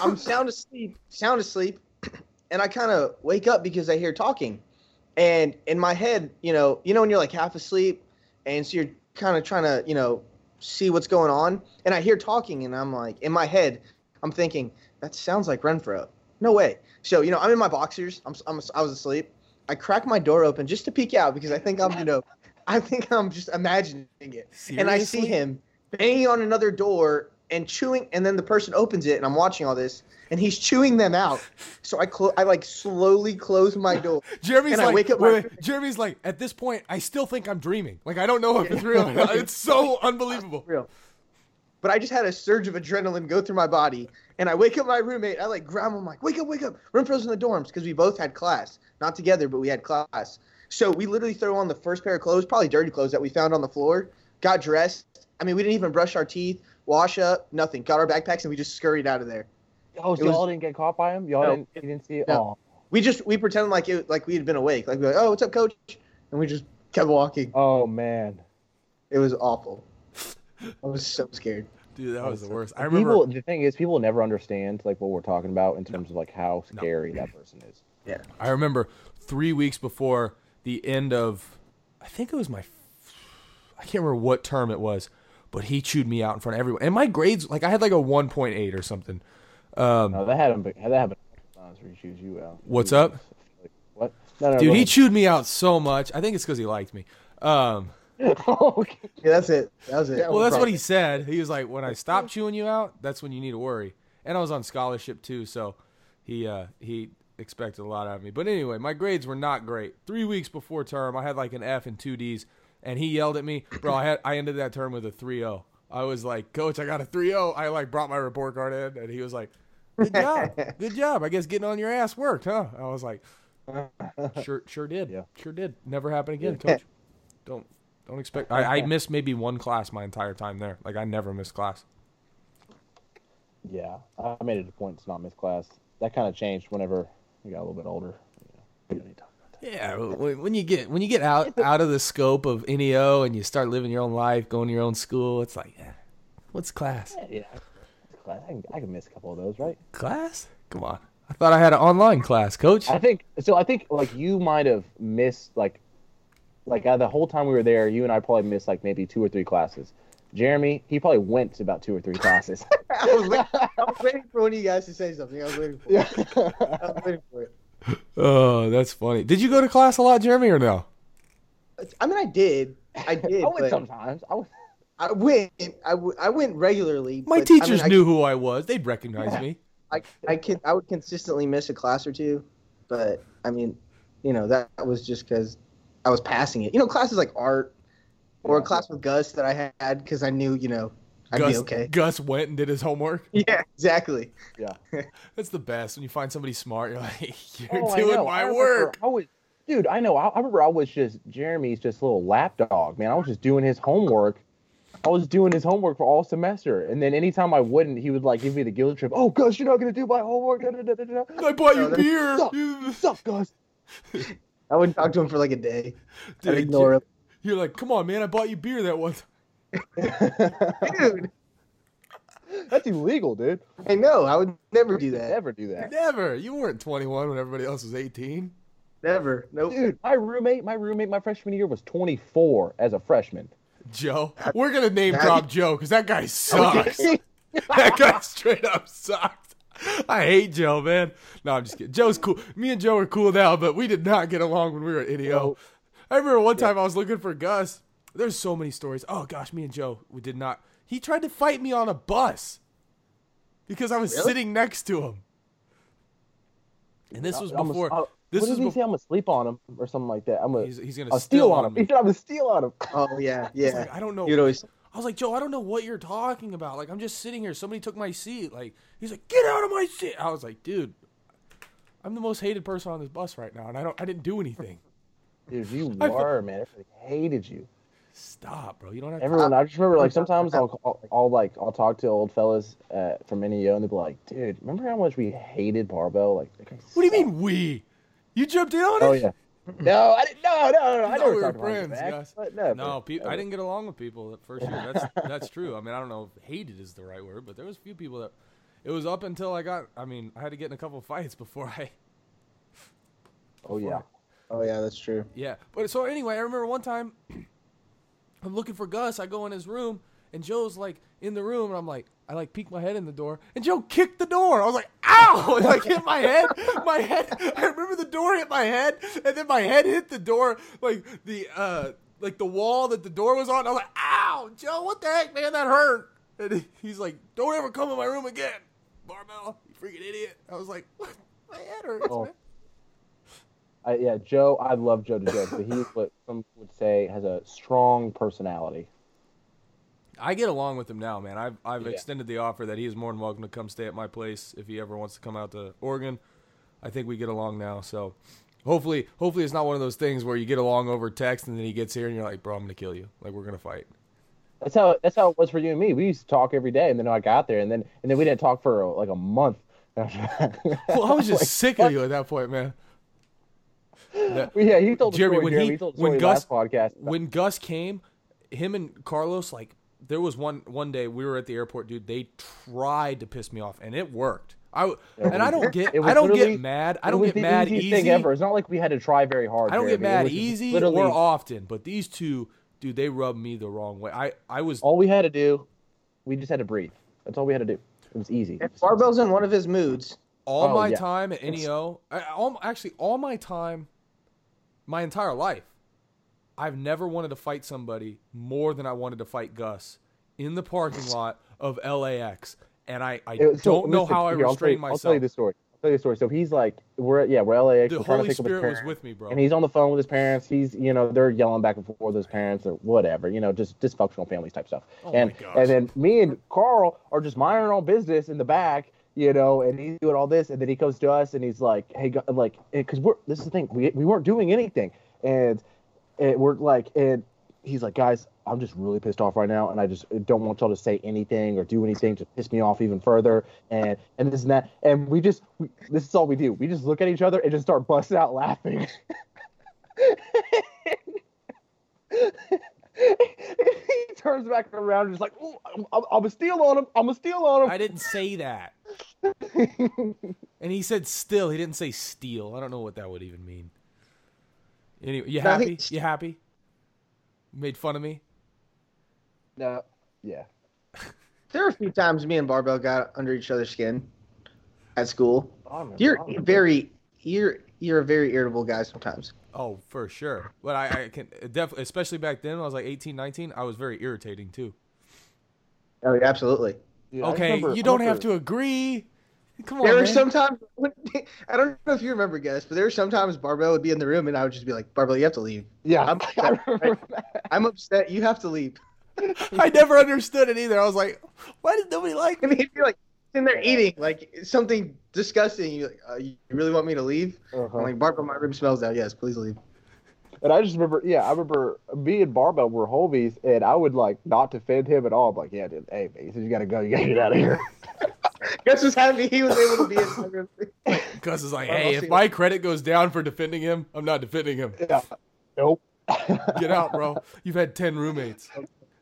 I'm sound asleep, sound asleep, and I kind of wake up because I hear talking, and in my head, you know, you know when you're like half asleep, and so you're kind of trying to, you know, see what's going on, and I hear talking, and I'm like, in my head, I'm thinking that sounds like Renfro. No way. So you know, I'm in my boxers. I'm, I'm I was asleep. I crack my door open just to peek out because I think I'm, you know, [laughs] I think I'm just imagining it. Seriously? And I see him banging on another door and chewing, and then the person opens it, and I'm watching all this, and he's chewing them out. So I clo- I like slowly close my door. [laughs] Jeremy's And I like, wake up wait, my- wait, Jeremy's like, at this point, I still think I'm dreaming. Like, I don't know if it's real. [laughs] [laughs] It's so unbelievable. Real. But I just had a surge of adrenaline go through my body, and I wake up my roommate. I like grab him, I'm like, wake up, wake up. Renfro's in the dorms because we both had class, not together, but we had class. So we literally throw on the first pair of clothes, probably dirty clothes that we found on the floor, got dressed. I mean, we didn't even brush our teeth, wash up, nothing. Got our backpacks, and we just scurried out of there. Oh, so was- y'all didn't get caught by him? Y'all No. didn't. You didn't see it. No. We just we pretended like it like we had been awake. Like we were like, oh, what's up, coach? And we just kept walking. Oh, oh man. It was awful. I was so scared. Dude, that was the worst. I remember. People. The thing is, people never understand like what we're talking about in terms of like how No. scary that person is. Yeah. I remember three weeks before the end of, I think it was my, I can't remember what term it was, but he chewed me out in front of everyone. And my grades, like I had like a 1.8 or something. Um, No, that happened. That happened. Times where he chews you out. What's up? What? No, no, dude, go he ahead. chewed me out so much. I think it's because he liked me. Um, [laughs] okay. Yeah, that's it. That was it. well, that's what he said. He was like, when I stop chewing you out, that's when you need to worry. And I was on scholarship too, so he uh, he expected a lot out of me. But anyway, my grades were not great. Three weeks before term, I had like an F and two Ds, and he yelled at me, bro. I had I ended that term with a 3-0. I was like, Coach, I got a 3-0. I like brought my report card in, and he was like, Good job, [laughs] good job. I guess getting on your ass worked, huh? I was like, [laughs] Sure, sure did, Yeah. sure did. Never happen again, Coach. Don't don't expect. I, I missed maybe one class my entire time there. Like I never missed class. Yeah, I made it a point to not miss class. That kind of changed whenever we got a little bit older. Don't need to talk about that. Yeah, when when you get when you get out [laughs] out of the scope of NEO and you start living your own life, going to your own school, it's like, yeah, what's class? Yeah, class. I can, I can miss a couple of those, right? Class? Come on. I thought I had an online class, coach. I think so. I think like you might have missed like, like uh, the whole time we were there, you and I probably missed like maybe two or three classes. Jeremy, he probably went to about two or three classes. [laughs] I was, waiting, I was waiting for one of you guys to say something. I was waiting for it. I was waiting for it. Oh, that's funny. Did you go to class a lot, Jeremy, or no? I mean, I did. I [laughs] did. I went sometimes. I was. I went. I, w- I went regularly. My but, I mean, teachers I- knew who I was. They'd recognize me. [laughs] I I can I would consistently miss a class or two, but I mean, you know that was just because I was passing it. You know, classes like art or a class with Gus that I had because I knew you know I'd Gus, be okay. Gus went and did his homework. [laughs] Yeah, exactly. Yeah, [laughs] that's the best when you find somebody smart. You're like, [laughs] you're Oh, doing my I work. I was, dude. I know. I, I remember I was just Jeremy's just little lapdog, man. I was just doing his homework. I was doing his homework for all semester, and then anytime I wouldn't, he would like give me the guilt trip. Oh, Gus, you're not gonna do my homework. Da, da, da, da, da. I bought you beer. Suck. You- Suck, Gus. I wouldn't talk to him for like a day. I'd Dude, ignore him. You're like, come on, man. I bought you beer that one. [laughs] Dude, That's illegal, dude. I know. I would never do that. Never do that. Never. You weren't 21 when everybody else was 18. Never. Nope. Dude, my roommate, my roommate, my freshman year was 24 as a freshman. Joe. We're gonna name drop Joe because that guy [laughs] sucks. [laughs] that guy straight up sucks. I hate Joe, man. No, I'm just kidding. Joe's cool. Me and Joe are cool now, but we did not get along when we were at NEO. Oh. I remember one time I was looking for Gus. There's so many stories. Oh gosh, me and Joe, we did not. He tried to fight me on a bus because I was Really? sitting next to him. And this was I'm a- before. uh, this what was did he before. say? I'm gonna sleep on him or something like that. I'm gonna, He's, he's gonna I'll steal steal on on him. me. He said I'm gonna steal on him. [laughs] Oh yeah, [laughs] yeah. like, I don't know. You'd always. I was like, Joe, I don't know what you're talking about. Like, I'm just sitting here. Somebody took my seat. Like, he's like, get out of my seat. I was like, dude, I'm the most hated person on this bus right now, and I don't, I didn't do anything. Dude, you [laughs] I fe- were man. Everybody hated you. Stop, bro. You don't have to. Everyone, I just remember like [laughs] sometimes I'll, I'll, I'll like I'll talk to old fellas uh, from NEO and they'll be like, dude, remember how much we hated barbell? Like, that guy What do you mean we? You jumped in on it? Oh yeah. No, I didn't. No, no, no. I thought never we were talked behind your friends, back, guys. but never, No, pe- I didn't get along with people that first year. That's [laughs] that's true. I mean, I don't know if hated is the right word, but there was a few people that. It was up until I got. I mean, I had to get in a couple fights before I. [laughs] Oh yeah. Oh yeah, that's true. Yeah. But so anyway, I remember one time [clears throat] I'm looking for Gus. I go in his room and Joe's like in the room and I'm like, I like peek my head in the door and Joe kicked the door. I was like, ow! It [laughs] like hit my head. My head. [laughs] I remember the door hit my head and then my head hit the door like the uh like the wall that the door was on. I was like, ow! Joe, what the heck, man? That hurt. And he's like, don't ever come in my room again. Barbell, you freaking idiot. I was like, what? My head hurts, Oh. man. I, yeah, Joe. I love Joe to death, but he's what some would say has a strong personality. I get along with him now, man. I've I've Yeah. extended the offer that he is more than welcome to come stay at my place if he ever wants to come out to Oregon. I think we get along now, so hopefully hopefully it's not one of those things where you get along over text and then he gets here and you're like, bro, I'm gonna kill you. Like we're gonna fight. That's how that's how it was for you and me. We used to talk every day, and then I got there, and then and then we didn't talk for like a month. [laughs] Well, I was just Like, sick of you at that point, man. That- [laughs] yeah, he told the Jeremy, story. when Jeremy. he- he told the when story Gus- last podcast. when Gus came, him and Carlos, like, there was one one day we were at the airport, dude. They tried to piss me off, and it worked. I Yeah, and I don't get I don't literally- get mad. I don't get the mad easiest easy. thing ever. It's not like we had to try very hard. I don't get Jeremy. It mad easy literally, or often, but these two, dude, they rub me the wrong way. I I was All we had to do, we just had to breathe. That's all we had to do. It was easy. If Barbell's in one of his moods, all Oh, my yeah. time at NEO, I, all, actually all my time, my entire life, I've never wanted to fight somebody more than I wanted to fight Gus in the parking [laughs] lot of LAX, and I, I so, don't know listen, how I here, I'll you- restrained I'll tell you the story. I'll tell you the story. So he's like, we're yeah, we're at LAX. The we're Holy to pick up his Spirit was with me, bro. and he's on the phone with his parents. He's, you know, they're yelling back and forth with his parents or whatever, you know, just dysfunctional families type stuff. Oh and and then me and Carl are just minding our own business in the back, you know, and he's doing all this, and then he comes to us and he's like, hey, like, because we're this is the thing, we we weren't doing anything, and, and we're like, and he's like, guys, I'm just really pissed off right now, and I just don't want y'all to say anything or do anything to piss me off even further, and and this and that, and we just, we, this is all we do. We just look at each other and just start busting out laughing. [laughs] [laughs] he turns back around and is like, "Ooh, I'm, I'm, I'm a steal on him. I'm a steal on him." I didn't say that. [laughs] And he said still. He didn't say steal. I don't know what that would even mean. Anyway, you No, I happy? You happy? Made fun of me? no, yeah. [laughs] There were a few times me and Barbell got under each other's skin at school. I remember- You're very you're you're a very irritable guy sometimes. Oh, for sure. But I, I can definitely, especially back then, when I was like 18, 19, I was very irritating too. Oh, yeah, absolutely. Dude, Okay, remember- you don't have to agree. Come on, There were sometimes [laughs] I don't know if you remember, guys, but there were sometimes Barbell would be in the room and I would just be like, Barbell, you have to leave. Yeah, I'm- [laughs] I remember. I'm upset. You have to leave. [laughs] I never understood it either. I was like, why does nobody like I me? mean, you're like sitting there eating like something disgusting. You're like, uh, you really want me to leave? Uh-huh. I'm like, Barbell, my room smells now. Yes, please leave. And I just remember, yeah, I remember me and Barbell were homies, and I would like not defend him at all. I'm like, yeah, dude, hey, man, he says you gotta go, you gotta get out of here. [laughs] Gus was happy he was able to be in my. [laughs] Gus is like, hey, if my credit goes down for defending him, I'm not defending him. yeah, nope. [laughs] Get out, bro. You've had 10 roommates.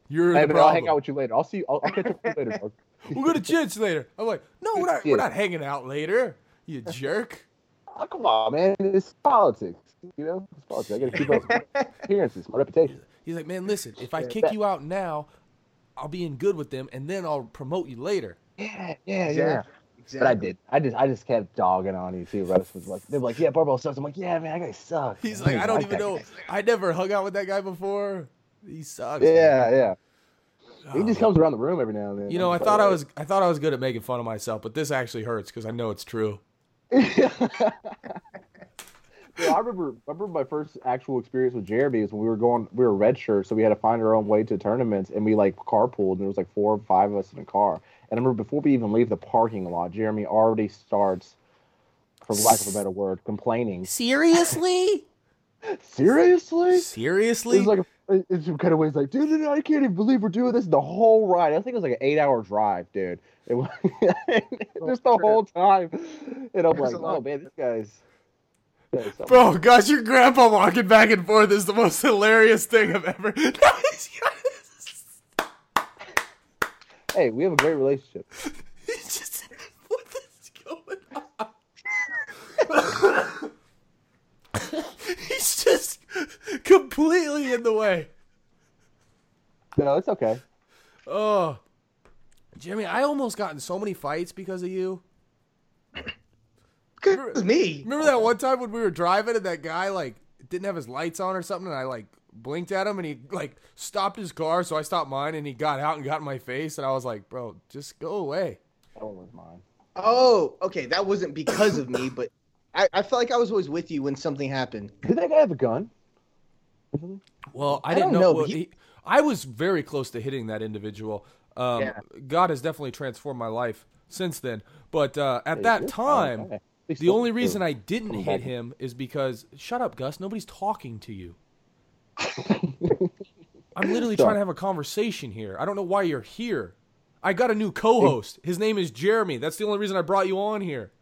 You're Hey, the but I'll hang out with you later. I'll see you. I'll, I'll catch up with you later, bro. We'll go to church later. I'm like, no, we're not, we're not hanging out later. You jerk. Oh, come on, man. It's politics. You know, it's politics. I gotta keep up my [laughs] appearances, my reputation. He's like, man, listen, if I kick you out now, I'll be in good with them, and then I'll promote you later. Yeah, yeah, yeah. Exactly. But I did. I just, I just kept dogging on you too. Russ was like, they're like, yeah, Barbell sucks. I'm like, yeah, man, that guy sucks. He's man. like, I don't like even know. guy." I never hung out with that guy before. He sucks. Yeah, yeah. He oh, just comes around the room every now and then. You know, I thought I was, I thought I was good at making fun of myself, but this actually hurts because I know it's true. [laughs] Yeah, I remember. I remember my first actual experience with Jeremy is when we were going. We were red shirts, so we had to find our own way to tournaments, and we like carpooled, and there was like four or five of us in a car. And I remember before we even leave the parking lot, Jeremy already starts, for lack of a better word, complaining. Seriously? [laughs] Seriously? Seriously? It's like a, it's some kind of ways like, dude, dude, I can't even believe we're doing this the whole ride. I think it was like an eight-hour drive, dude. It was [laughs] just the oh, whole time, and I'm There's like, oh man, this guy's. this guy's something. Bro, gosh, your grandpa walking back and forth is the most hilarious thing I've ever. [laughs] Hey, we have a great relationship. [laughs] He's just, what is going on? He's [laughs] just completely in the way. No, it's okay. Oh, Jimmy, I almost got in so many fights because of you. It was me. Remember that one time when we were driving and that guy like didn't have his lights on or something, and I like blinked at him and he like stopped his car, so I stopped mine, and he got out and got in my face, and I was like, "Bro, just go away." That one was mine. Oh, okay. That wasn't because of me, [coughs] but I, I felt like I was always with you when something happened. Did that guy have a gun? Well, I I didn't know. know, well, he- he- I was very close to hitting that individual. Um, Yeah. God has definitely transformed my life since then. But uh, at that time. Okay. The only reason. I didn't hit him is because shut up, Gus. Nobody's talking to you. [laughs] I'm literally trying to have a conversation here. I don't know why you're here. I got a new co-host. His name is Jeremy. That's the only reason I brought you on here.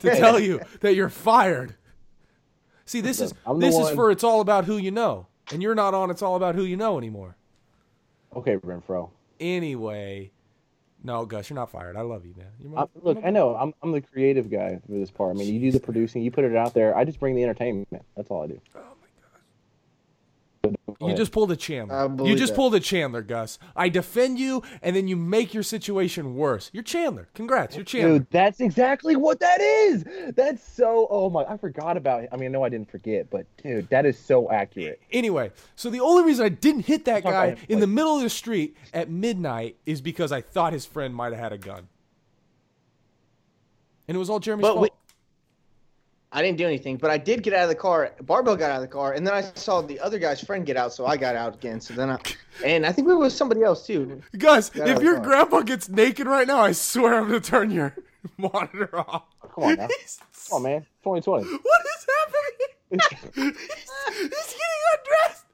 To tell you [laughs] that you're fired. See, this is this is one- for it's all about who you know. And you're not on it's all about who you know anymore. Okay, Renfro. Anyway, no, Gus, you're not fired. I love you, man. You're my- I'm, look, I know I'm I'm the creative guy for this part. I mean, you do the producing, you put it out there. I just bring the entertainment. That's all I do. Oh my God. Go You just pulled a Chandler. You just that. pulled a Chandler, Gus. I defend you, and then you make your situation worse. You're Chandler. Congrats, you're Chandler. Dude, that's exactly what that is. That's so. Oh my, I forgot about it. I mean, I know I didn't forget, but dude, that is so accurate. Anyway, so the only reason I didn't hit that guy about him, in the middle of the street at midnight is because I thought his friend might have had a gun. and it was all Jeremy's But fault. I didn't do anything, but I did get out of the car. Barbell got out of the car, and then I saw the other guy's friend get out, so I got out again. So then I, and I think we were with somebody else too. Guys, if your grandpa gets naked right now, I swear I'm gonna turn your [laughs] monitor off. Come on now. Come on, man. 2020. [laughs] What is happening? he's, he's getting undressed.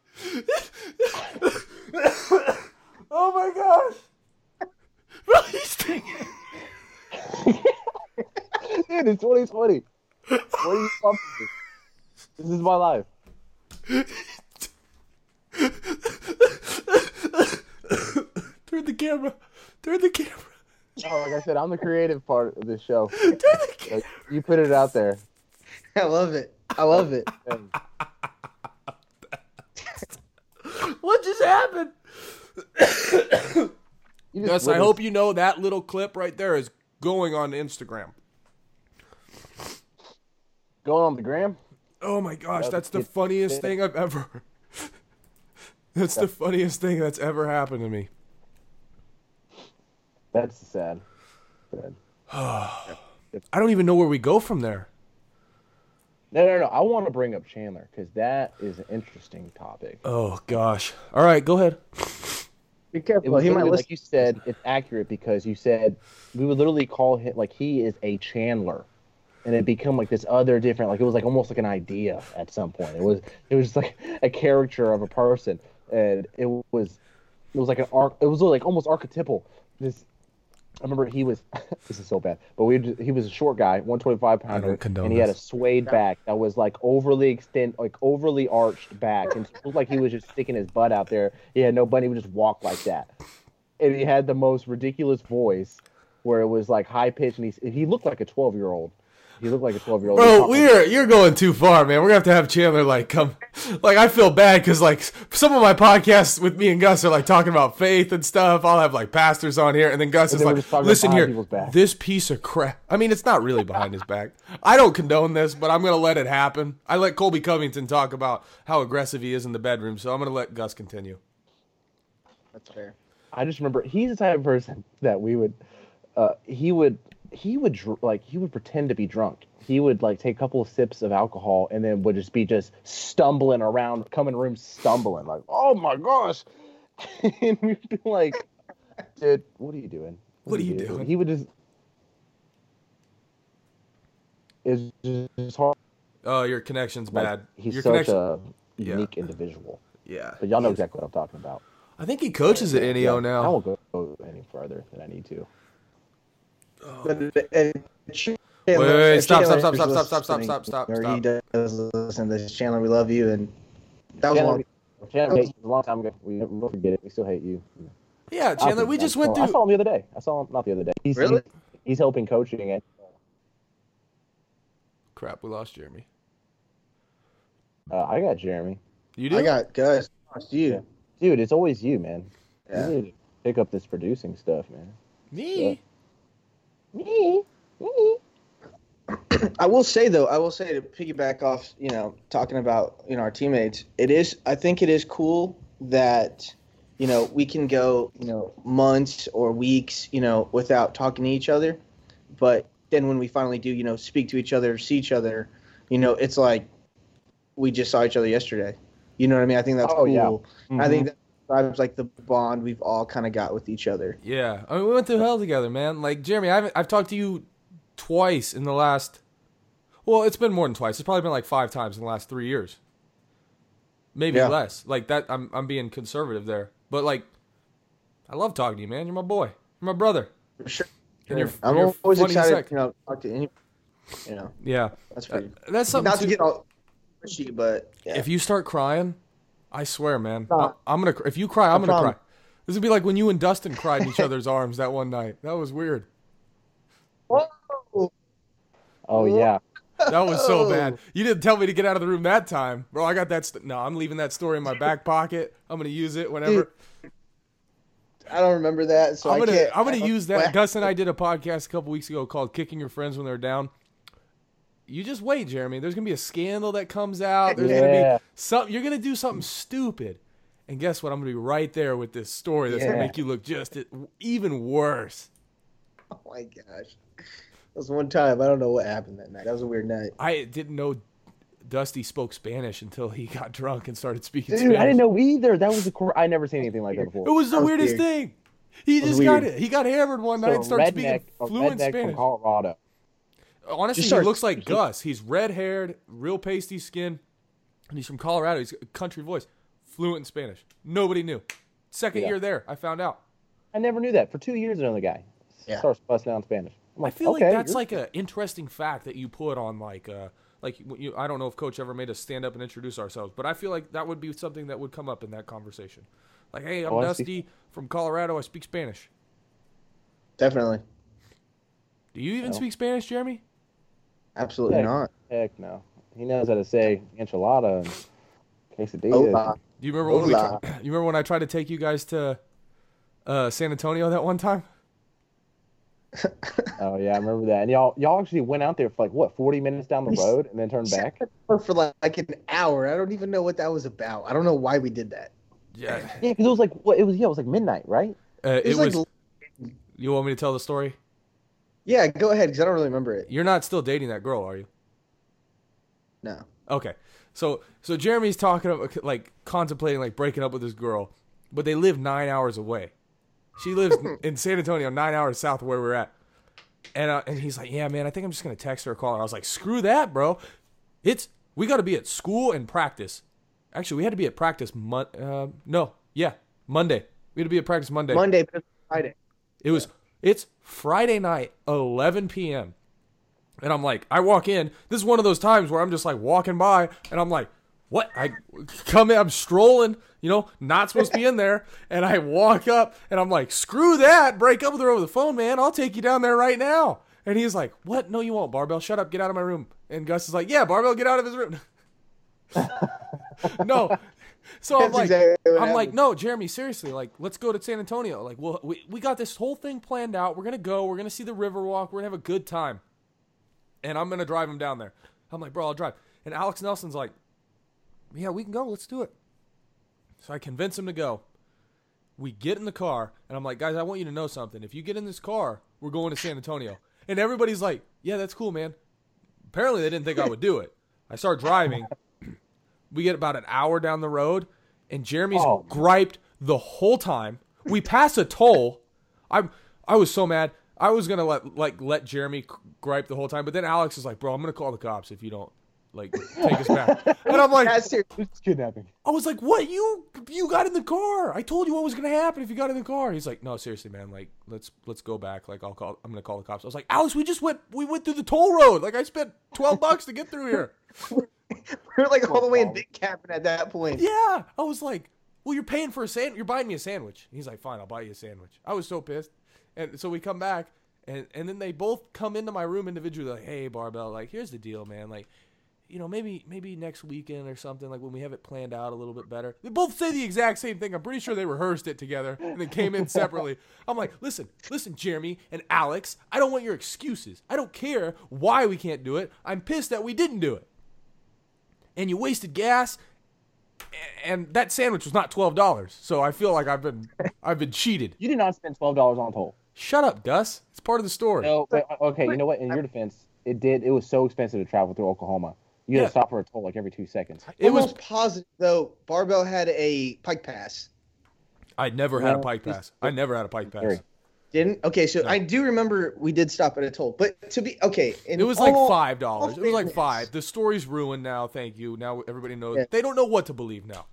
oh my gosh. Bro, [laughs] he's taking. Dude, it's 2020. What are you pumping me? This is my life. Turn the camera. Turn the camera. Oh, like I said, I'm the creative part of this show. Turn the camera. Like, you put it out there. I love it. I love it. [laughs] What just happened? You just Gus, I hope you know that little clip right there is going on Instagram. Going on the gram. Oh my gosh, Yeah, that's the funniest it- thing I've ever. [laughs] That's the funniest thing that's ever happened to me. That's sad. Sad. [sighs] I don't even know where we go from there. No, no, no. I want to bring up Chandler because that is an interesting topic. Oh gosh. All right, go ahead. Be It careful. was he might like you said, it's accurate because you said we would literally call him like he is a Chandler, and it become like this other different like it was like almost like an idea at some point. It was it was like [laughs] a character of a person, and it was it was like an arc. It was like almost archetypal. This I remember he was [laughs] this is so bad, but we just, he was a short guy, 125 pounder, and he had a this. swayed back that was like overly extend like overly arched back, and it looked like he was just sticking his butt out there. He had no butt. He would just walk like that, and he had the most ridiculous voice, where it was like high pitched, and he he looked like a 12 year old. He looked like a 12 year old. Bro, we're you're going too far, man. We're gonna have to have Chandler like come. Like I feel bad because like some of my podcasts with me and Gus are like talking about faith and stuff. I'll have like pastors on here, and then Gus is like, "Listen here, this piece of crap." I mean, it's not really behind his back. I don't condone this, but I'm gonna let it happen. I let Colby Covington talk about how aggressive he is in the bedroom, so I'm gonna let Gus continue. That's fair. I just remember he's the type of person that we would, uh, he would, he would dr- like he would pretend to be drunk. He would like take a couple of sips of alcohol and then would just be just stumbling around, coming in room stumbling like, oh my gosh, [laughs] and we'd be like, dude, what are you doing? What are you doing?" He would just. It's just hard. Oh, your connection's Like, bad. he's your such connection. a Yeah. unique individual. yeah, But y'all know exactly what I'm talking about. I think he coaches at NEO Yeah, now. I won't go any further than I need to. But and Chandler- Wait, wait, wait, if stop, Chandler stop, stop, is stop, stop, stop, stop, stop, Or stop. he does listen to this. Chandler, we love you, and that was Chandler, long. Chandler hates you a long time ago. We never forget it. We still hate you. Yeah, Chandler, we just went I through. saw him the other day. I saw him not the other day. He's, Really? He's, he's helping coaching it. Crap, we lost Jeremy. Uh, I got Jeremy. You do? I got Gus. It's you. Yeah. Dude, it's always you, man. Yeah. You need to pick up this producing stuff, man. me. Me? Me? [clears throat] I will say though, I will say to piggyback off, you know, talking about you know our teammates. It is, I think it is cool that, you know, we can go, you know, months or weeks, you know, without talking to each other, but then when we finally do, you know, speak to each other, see each other, you know, it's like we just saw each other yesterday. You know what I mean? I think that's Oh, cool. yeah. I think mm-hmm. that describes like the bond we've all kind of got with each other. Yeah, I mean, we went through hell together, man. Like Jeremy, I haven't, I've talked to you twice in the last. Well, it's been more than twice. It's probably been like five times in the last three years, maybe Yeah. less. Like that, I'm I'm being conservative there, but like, I love talking to you, man. You're my boy. You're my brother. For sure. And you're, I'm you're always excited, heck. you know, to talk to any, you know, Yeah, that's Uh, that's something. Not to get all pushy, but yeah. If you start crying, I swear, man, Stop. I, am gonna. If you cry, I'm I gonna promise. cry. This would be like when you and Dustin cried in each [laughs] other's arms that one night. That was weird. Whoa. Oh, yeah. That was so bad. You didn't tell me to get out of the room that time, bro. I got that. St- no, I'm leaving that story in my back pocket. I'm gonna use it whenever. I don't remember that, so I'm gonna. can't. I'm gonna use that. [laughs] Well, Gus and I did a podcast a couple weeks ago called "Kicking Your Friends When They're Down." You just wait, Jeremy. There's gonna be a scandal that comes out. There's gonna Yeah. be something. You're gonna do something stupid, and guess what? I'm gonna be right there with this story that's gonna make you look just even worse. [laughs] Oh my gosh. That was one time. I don't know what happened that night. That was a weird night. I didn't know Dusty spoke Spanish until he got drunk and started speaking Dude, Spanish. I didn't know either. That was a cor- I never seen anything like that before. It was the That was weirdest weird. thing. He just got it. He got hammered one night So and started redneck, speaking fluent redneck Spanish. from Colorado. Honestly, Just he looks like Gus. He's red haired, real pasty skin, and he's from Colorado. He's a country voice, fluent in Spanish. Nobody knew. Second Yeah. year there, I found out. I never knew that. For two years, another guy Yeah. starts busting out in Spanish. I'm I feel okay, like that's like an interesting fact that you put on like uh like you, I don't know if coach ever made us stand up and introduce ourselves, but I feel like that would be something that would come up in that conversation. Like, hey, I'm Oh, Dusty from Colorado. I speak Spanish. Definitely. Do you even No. speak Spanish, Jeremy? Absolutely Yeah. not. heck no. He knows how to say enchilada and quesadilla. Hola. Do you remember when we? Hola. [clears throat] You remember when I tried to take you guys to uh, San Antonio that one time? [laughs] Oh yeah, I remember that. And y'all y'all actually went out there for like what, forty minutes down the road and then turned back. For for like, like an hour. I don't even know what that was about. I don't know why we did that. Yeah. Yeah, because it was like what it was. Yeah, it was like midnight, right? Uh, It it was, was. like, You want me to tell the story? Yeah. Go ahead, because I don't really remember it. You're not still dating that girl, are you? No. Okay. So so Jeremy's talking about like contemplating like breaking up with this girl, but they live nine hours away. She lives [laughs] in San Antonio, nine hours south of where we're at. And uh, and he's like, yeah, man, I think I'm just gonna text her or call her. I was like, screw that, bro. It's we got to be at school and practice. Actually, we had to be at practice. Mon- uh, no, yeah, Monday. We had to be at practice Monday. Monday, Friday. It was it's Friday night, 11 p.m. And I'm like, I walk in. This is one of those times where I'm just like walking by, and I'm like, what? I come in, I'm strolling, you know, not supposed to be in there, [laughs] and I walk up, and I'm like, screw that, break up with her over the phone, man. I'll take you down there right now. And he's like, what? No, you won't, Barbell. Shut up, get out of my room. And Gus is like, yeah, Barbell, get out of his room. [laughs] no. So I'm like, exactly I'm like, no, Jeremy, seriously, like, let's go to San Antonio. Like, well, we, we got this whole thing planned out. We're gonna go. We're gonna see the Riverwalk. We're gonna have a good time. And I'm gonna drive him down there. I'm like, bro, I'll drive. And Alex Nelson's like, yeah, we can go. Let's do it. So I convince him to go. We get in the car, and I'm like, guys, I want you to know something. If you get in this car, we're going to San Antonio. And everybody's like, yeah, that's cool, man. Apparently, they didn't think I would do it. I start driving. We get about an hour down the road, and Jeremy's Oh. griped the whole time. We pass a toll. I'm I was so mad. I was gonna let like let Jeremy gripe the whole time, but then Alex is like, "Bro, I'm gonna call the cops if you don't like take us back." [laughs] And I'm like, That's serious. It's kidnapping. I was like, "What? You you got in the car? I told you what was gonna happen if you got in the car." He's like, "No, seriously, man. Like, let's let's go back. Like, I'll call. I'm gonna call the cops." I was like, "Alex, we just went. We went through the toll road. Like, I spent twelve bucks to get through here." [laughs] We were like all the way in Big Cabin at that point. Yeah, I was like, "Well, you're paying for a sandwich. You're buying me a sandwich." He's like, "Fine, I'll buy you a sandwich." I was so pissed, and so we come back, and and then they both come into my room individually, like, "Hey, Barbell, like, here's the deal, man. Like, you know, maybe maybe next weekend or something, like when we have it planned out a little bit better." They both say the exact same thing. I'm pretty sure they rehearsed it together and then came in separately. I'm like, "Listen, listen, Jeremy and Alex, I don't want your excuses. I don't care why we can't do it. I'm pissed that we didn't do it." And you wasted gas and that sandwich was not twelve dollars. So I feel like I've been I've been cheated. You did not spend twelve dollars on a toll. Shut up, Gus. It's part of the story. No, but, okay. You know what? In your defense, it did. It was so expensive to travel through Oklahoma. You had Yeah. to stop for a toll like every two seconds. It was positive though. Barbell had a pike pass. I never had a pike pass. I never had a pike pass. Didn't? Okay, so I do remember we did stop at a toll, but to be okay, It was like five dollars. It was like five. The story's ruined now. Thank you. Now everybody knows. Yeah. They don't know what to believe now.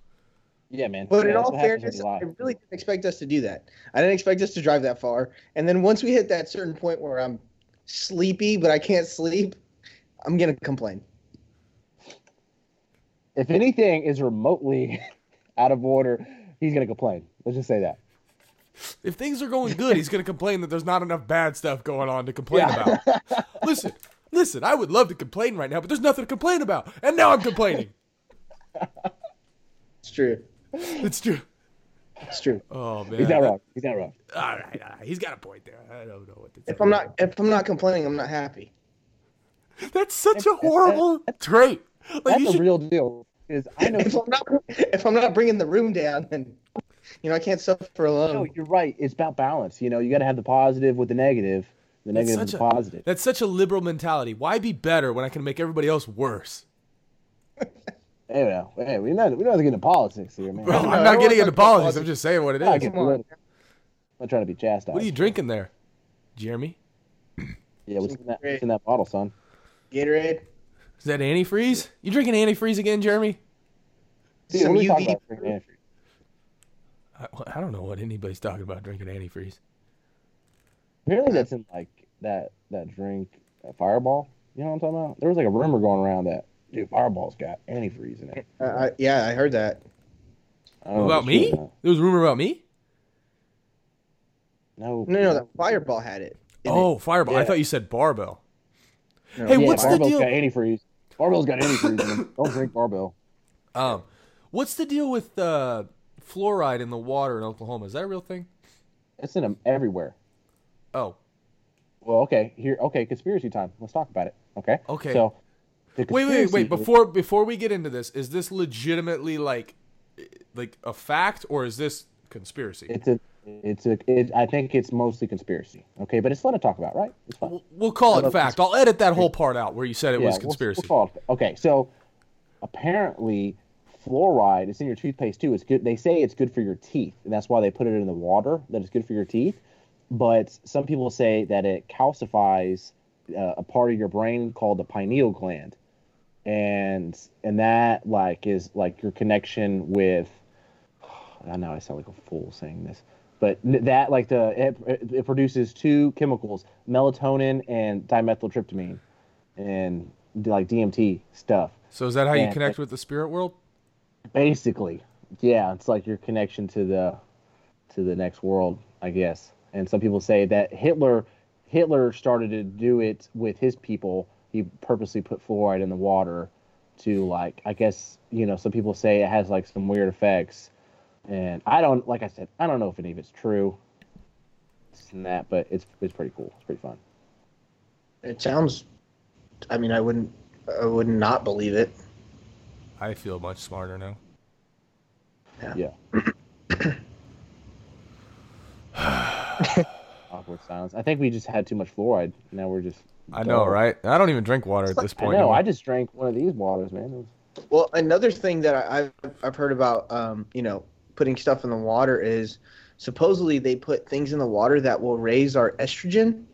Yeah, man. But Yeah, in all what fairness. I really didn't expect us to do that. I didn't expect us to drive that far. And then once we hit that certain point where I'm sleepy but I can't sleep, I'm gonna complain. If anything is remotely [laughs] out of order, he's gonna complain. Let's just say that. If things are going good, he's going to complain that there's not enough bad stuff going on to complain Yeah. about. listen, listen. I would love to complain right now, but there's nothing to complain about, and now I'm complaining. It's true. It's true. It's true. Oh man. He's not wrong. He's not wrong. All right, all right, he's got a point there. I don't know what to say. If I'm not if I'm not complaining, I'm not happy. That's such a horrible trait. Like That's you a real deal. Is I know. If I'm not if I'm not bringing the room down, then you know I can't suffer alone. No, you're right. It's about balance. You know, you got to have the positive with the negative. The negative such is a- positive. That's such a liberal mentality. Why be better when I can make everybody else worse? [laughs] Hey, well, hey, we're not we don't getting into politics here, man. Bro, I'm I'm not don't getting into talk about politics. I'm just saying what it is. not is. getting Come on. political. I'm not trying to be chastised. What are you drinking there, Jeremy? Yeah, what's in that, what's in that bottle, son? Gatorade. Is that antifreeze? You drinking antifreeze again, Jeremy? Dude, Some what are we talking UV. about antifreeze? I, I don't know what anybody's talking about drinking antifreeze. Apparently, that's in like that that drink, uh, Fireball. You know what I'm talking about? There was like a rumor going around that dude, Fireball's got antifreeze in it. Uh, I, yeah, I heard that. I don't know if About me? true or not. There was a rumor about me. No, No, no, that Fireball had it. in it. Oh, Fireball. I thought you said barbell. No. Hey, Yeah, what's the deal? got antifreeze. Barbell's got antifreeze in. Don't drink Barbell. Um, what's the deal with uh, fluoride in the water in Oklahoma? Is that a real thing? It's in them everywhere. Oh, Well, okay, here, okay, conspiracy time. Let's talk about it. Okay. Okay. So, wait, wait, wait. Before before we get into this, is this legitimately like like a fact or is this conspiracy? it's a, it's a, it, I think it's mostly conspiracy. Okay, but it's fun to talk about, right? It's fun. We'll- We'll call it fact. I'll edit that whole part out where you said it Yeah, was we'll- conspiracy. we'll call it- okay, so apparently fluoride is in your toothpaste too. It's good. They say it's good for your teeth, and that's why they put it in the water. That it's good for your teeth. But some people say that it calcifies uh, a part of your brain called the pineal gland, and and that like is like your connection with. [sighs] I know I sound like a fool saying this, but that like the it, it, it produces two chemicals, melatonin and dimethyltryptamine, and like DMT stuff. so is that how you Yeah. connect with the spirit world? Basically, yeah, it's like your connection to the to the next world, I guess. And some people say that Hitler Hitler started to do it with his people. He purposely put fluoride in the water to like I guess you know some people say it has like some weird effects, and I don't like I said I don't know if any of it's true. This and that, but it's it's pretty cool. It's pretty fun. It sounds. I mean, I wouldn't. I would not believe it. I feel much smarter now. Yeah. [clears throat] [sighs] Awkward silence. I think we just had too much fluoride. Now we're just. I know, dull. right? I don't even drink water at this I point. know. anymore. I just drank one of these waters, man. Was- Well, another thing that I, I've I've heard about, um, you know, putting stuff in the water is supposedly they put things in the water that will raise our estrogen.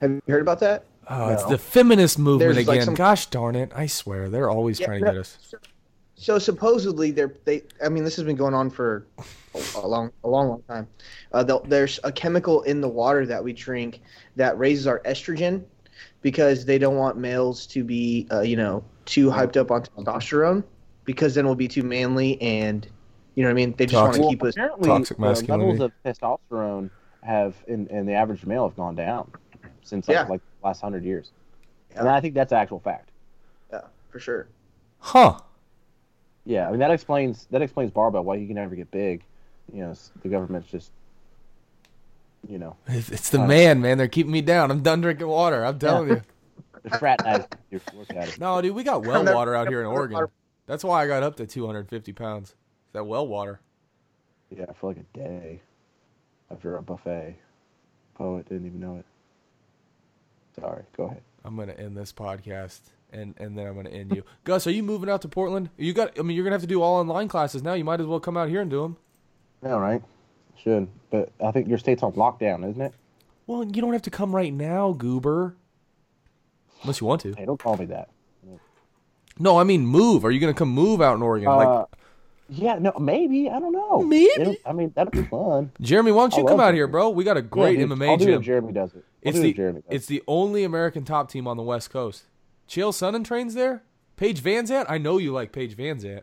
Have you heard about that? Oh, it's the feminist movement There's, like, again. some- Gosh darn it! I swear they're always Yeah, trying to no. get us. So supposedly they're they. I mean, this has been going on for a, a long, a long, long time. Uh, there's a chemical in the water that we drink that raises our estrogen because they don't want males to be, uh, you know, too hyped up on testosterone because then we'll be too manly and, you know what I mean. They just want to Toxic. keep us. apparently Toxic the levels of testosterone have in, in the average male have gone down since like, Yeah. like the last hundred years, and I think that's actual fact. Yeah, for sure. Huh? Yeah, I mean that explains that explains barbell why you can never get big. You know, the government's just, you know, It's it's the Uh, man, man. They're keeping me down. I'm done drinking water. I'm telling you. [laughs] the frat you. Look at it. No, dude, we got [laughs] well water out here in never- Oregon. That's why I got up to 250 pounds. That well water. Yeah, for like a day after a buffet. Poet didn't even know it. Sorry, go ahead. I'm gonna end this podcast and and then I'm gonna end you. [laughs] Gus, are you moving out to Portland? You got. I mean, you're gonna have to do all online classes now. You might as well come out here and do them. Yeah, right. Should, but I think your state's on lockdown, isn't it? Well, you don't have to come right now, goober. Unless you want to. Hey, don't call me that. No, I mean move. Are you gonna come move out in Oregon? like Uh, yeah, no, maybe I don't know. Maybe. It'll- I mean, that'd be fun. Jeremy, why don't you I come love out here, bro? We got a great Yeah, dude, MMA I'll do it gym. if Jeremy does it. I'll It's do it the Jeremy does it's the only American top team on the West Coast. Chael Sonnen trains there. Paige VanZant. I know you like Paige VanZant.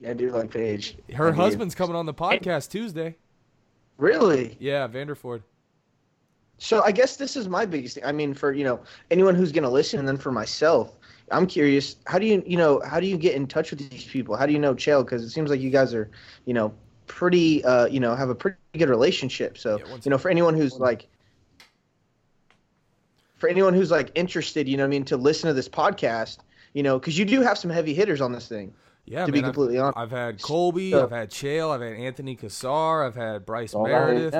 Yeah, I do like Paige. Her I do. husband's coming on the podcast Tuesday. Really? Yeah, Vanderford. So I guess this is my biggest thing. I mean, for you know anyone who's going to listen, and then for myself, I'm curious. How do you you know how do you get in touch with these people? How do you know Chael? Because it seems like you guys are you know pretty uh you know have a pretty good relationship. So Yeah, you know for anyone who's like for anyone who's like interested, you know what I mean, to listen to this podcast, you know, because you do have some heavy hitters on this thing. Yeah, To man, be completely honest. I've, I've had Colby, So- I've had Chael, I've had Anthony Cassar, I've had Bryce Meredith.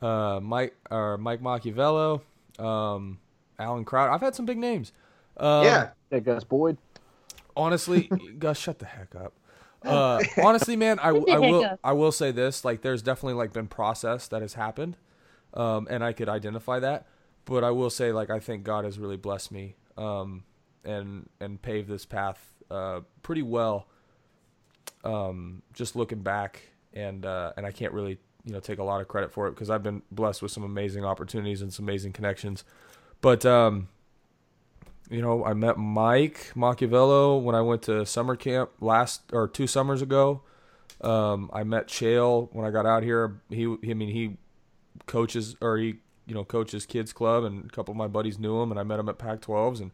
uh, Mike or Mike Machiavello, um, Alan Crowder. I've had some big names. Um, yeah. Yeah, Gus Boyd. honestly, [laughs] Gus, shut the heck up. Uh, honestly, man, I, [laughs] I will. I will say this: like, there's definitely like been process that has happened, um, and I could identify that. But I will say, like, I think God has really blessed me, um, and and paved this path uh, pretty well. Um, just looking back, and uh, and I can't really you know take a lot of credit for it because I've been blessed with some amazing opportunities and some amazing connections, but um, you know, I met Mike Machiavello when I went to summer camp last or two summers ago. Um, I met Chael when I got out here. He, I mean, he coaches or he, you know, coaches kids club, and a couple of my buddies knew him, and I met him at Pac-12s and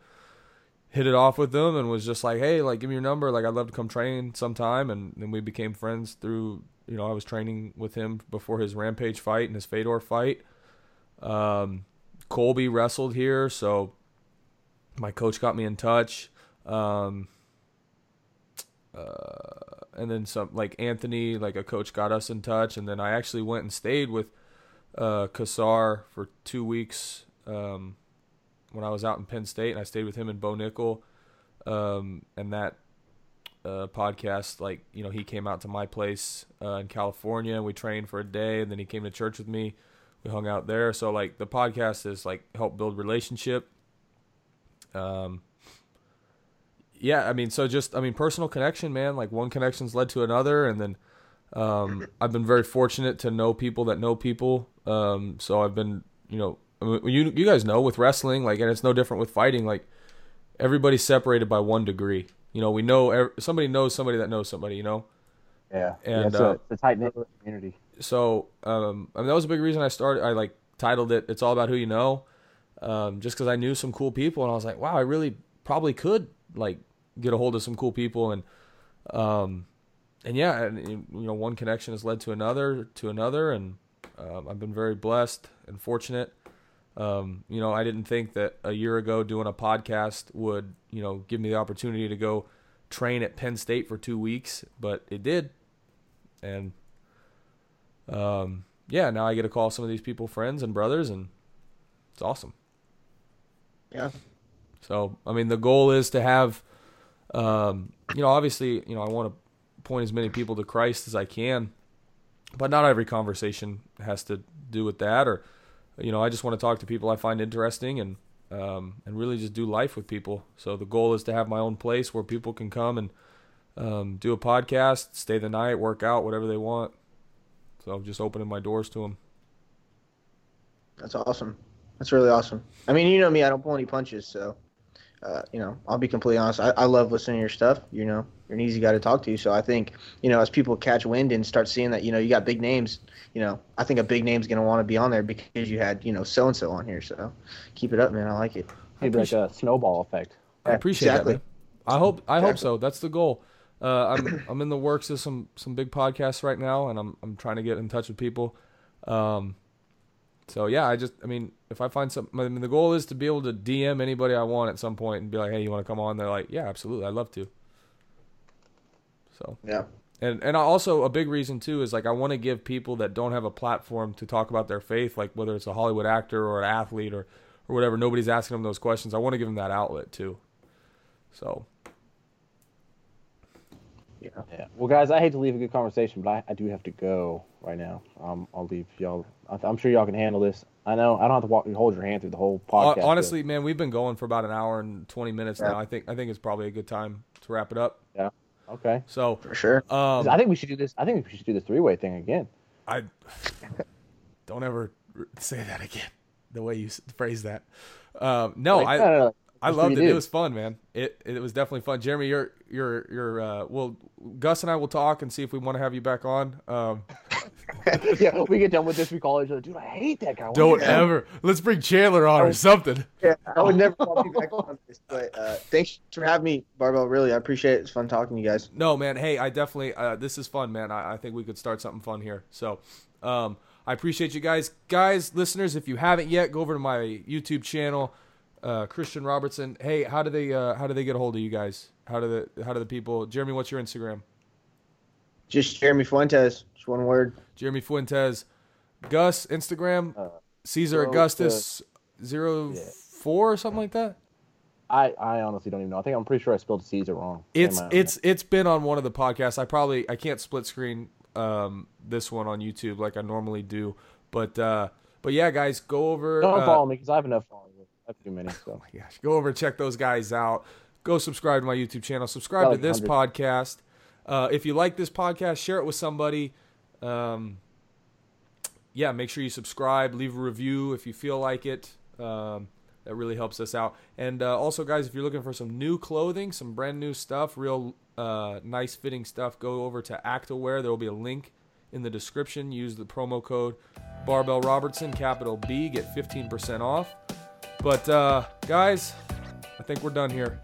hit it off with them, and was just like, hey, like, give me your number, like, I'd love to come train sometime, and then we became friends through, you know, I was training with him before his Rampage fight and his Fedor fight. Um, Colby wrestled here, so my coach got me in touch. Um, uh, and then some like Anthony, like a coach got us in touch, and then I actually went and stayed with uh, Kassar for two weeks um, when I was out in Penn State, and I stayed with him and Bo Nickal. Um, and that uh, podcast, like you know, he came out to my place uh, in California, and we trained for a day, and then he came to church with me. We hung out there, so like the podcast is like help build relationship. Um, yeah, I mean, so just I mean, personal connection, man. Like one connection's led to another, and then um, I've been very fortunate to know people that know people. Um, so I've been, you know, I mean, you you guys know with wrestling, like, and it's no different with fighting. Like everybody's separated by one degree. You know, we know somebody knows somebody that knows somebody. You know, Yeah, And, yeah, it's, uh, a, it's a tight knit community. so um, I mean, that was a big reason I started. I like titled it "It's All About Who You Know," um, just because I knew some cool people, and I was like, wow, I really probably could like get a hold of some cool people, and um, and yeah, and you know, one connection has led to another, to another, and um, I've been very blessed and fortunate. Um, you know, I didn't think that a year ago doing a podcast would, you know, give me the opportunity to go train at Penn State for two weeks, but it did, and um, yeah, now I get to call some of these people friends and brothers, and it's awesome. Yeah. So, I mean, the goal is to have, um, you know, obviously, you know, I want to point as many people to Christ as I can, but not every conversation has to do with that. Or, you know, I just want to talk to people I find interesting and um, and really just do life with people. So the goal is to have my own place where people can come and um, do a podcast, stay the night, work out, whatever they want. So I'm just opening my doors to them. That's awesome. That's really awesome. I mean, you know me, I don't pull any punches, so uh, you know, I'll be completely honest. I, I love listening to your stuff. You know, you're an easy guy to talk to. So I think, you know, as people catch wind and start seeing that, you know, you got big names, you know, I think a big name's gonna want to be on there because you had, you know, so and so on here. So keep it up, man. I like it. Maybe like a snowball effect. I appreciate exactly. that. Man. I hope I hope so. That's the goal. Uh, I'm I'm in the works of some some big podcasts right now, and I'm I'm trying to get in touch with people. Um, so yeah, I just I mean, if I find some, I mean, the goal is to be able to DM anybody I want at some point and be like, hey, you want to come on? They're like, yeah, absolutely, I'd love to. So Yeah. and and also a big reason too is like I want to give people that don't have a platform to talk about their faith, like whether it's a Hollywood actor or an athlete or or whatever. Nobody's asking them those questions. I want to give them that outlet too. So Yeah. Yeah. Well, guys, I hate to leave a good conversation, but I, I do have to go right now. Um, I'll leave y'all. I- I'm sure y'all can handle this. I know I don't have to walk, hold your hand through the whole Hon- podcast. honestly, man, we've been going for about an hour and twenty minutes Yeah. now. I think I think it's probably a good time to wrap it up. Yeah. okay. So For sure. um, I think we should do this. I think we should do the three way thing again. I don't ever say that again. The way you phrase that. Um, no, Like, I no, no, no. I loved you it. It was fun, man. It it was definitely fun. Jeremy, you're you're you're uh well Gus and I will talk and see if we want to have you back on. Um [laughs] yeah, we get done with this. We call each other, dude. I hate that guy. Why don't you- ever. Let's bring Chandler on or something. Yeah, I would never call you back [laughs] on this, but uh, thanks for having me, Barbell. Really, I appreciate it. It's fun talking to you guys. No, man. Hey, I definitely uh this is fun, man. I, I think we could start something fun here. So um I appreciate you guys. Guys, listeners, if you haven't yet, go over to my YouTube channel, uh Christian Robertson. Hey, how do they uh how do they get a hold of you guys? How do the how do the people Jeremy, what's your Instagram? Just Jeremy Fuentes. Just one word. Jeremy Fuentes. Gus Instagram Uh, Caesar Augustus zero Yeah. four or something like that. I, I honestly don't even know. I think I'm pretty sure I spelled Caesar wrong. It's it's it's been on one of the podcasts. I probably I can't split screen um this one on YouTube like I normally do, but uh but yeah, guys, go over. Don't uh, follow me because I have enough followers. Too many. So [laughs] my gosh, go over and check those guys out. Go subscribe to my YouTube channel. Subscribe Got to this 100. podcast. Uh, if you like this podcast, share it with somebody. Um, yeah, make sure you subscribe. Leave a review if you feel like it. Um, that really helps us out. And uh, also, guys, if you're looking for some new clothing, some brand new stuff, real uh, nice fitting stuff, go over to Actaware. There will be a link in the description. Use the promo code Barbell Robertson, capital B, get 15% off. But uh, guys, I think we're done here.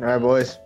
All right, boys.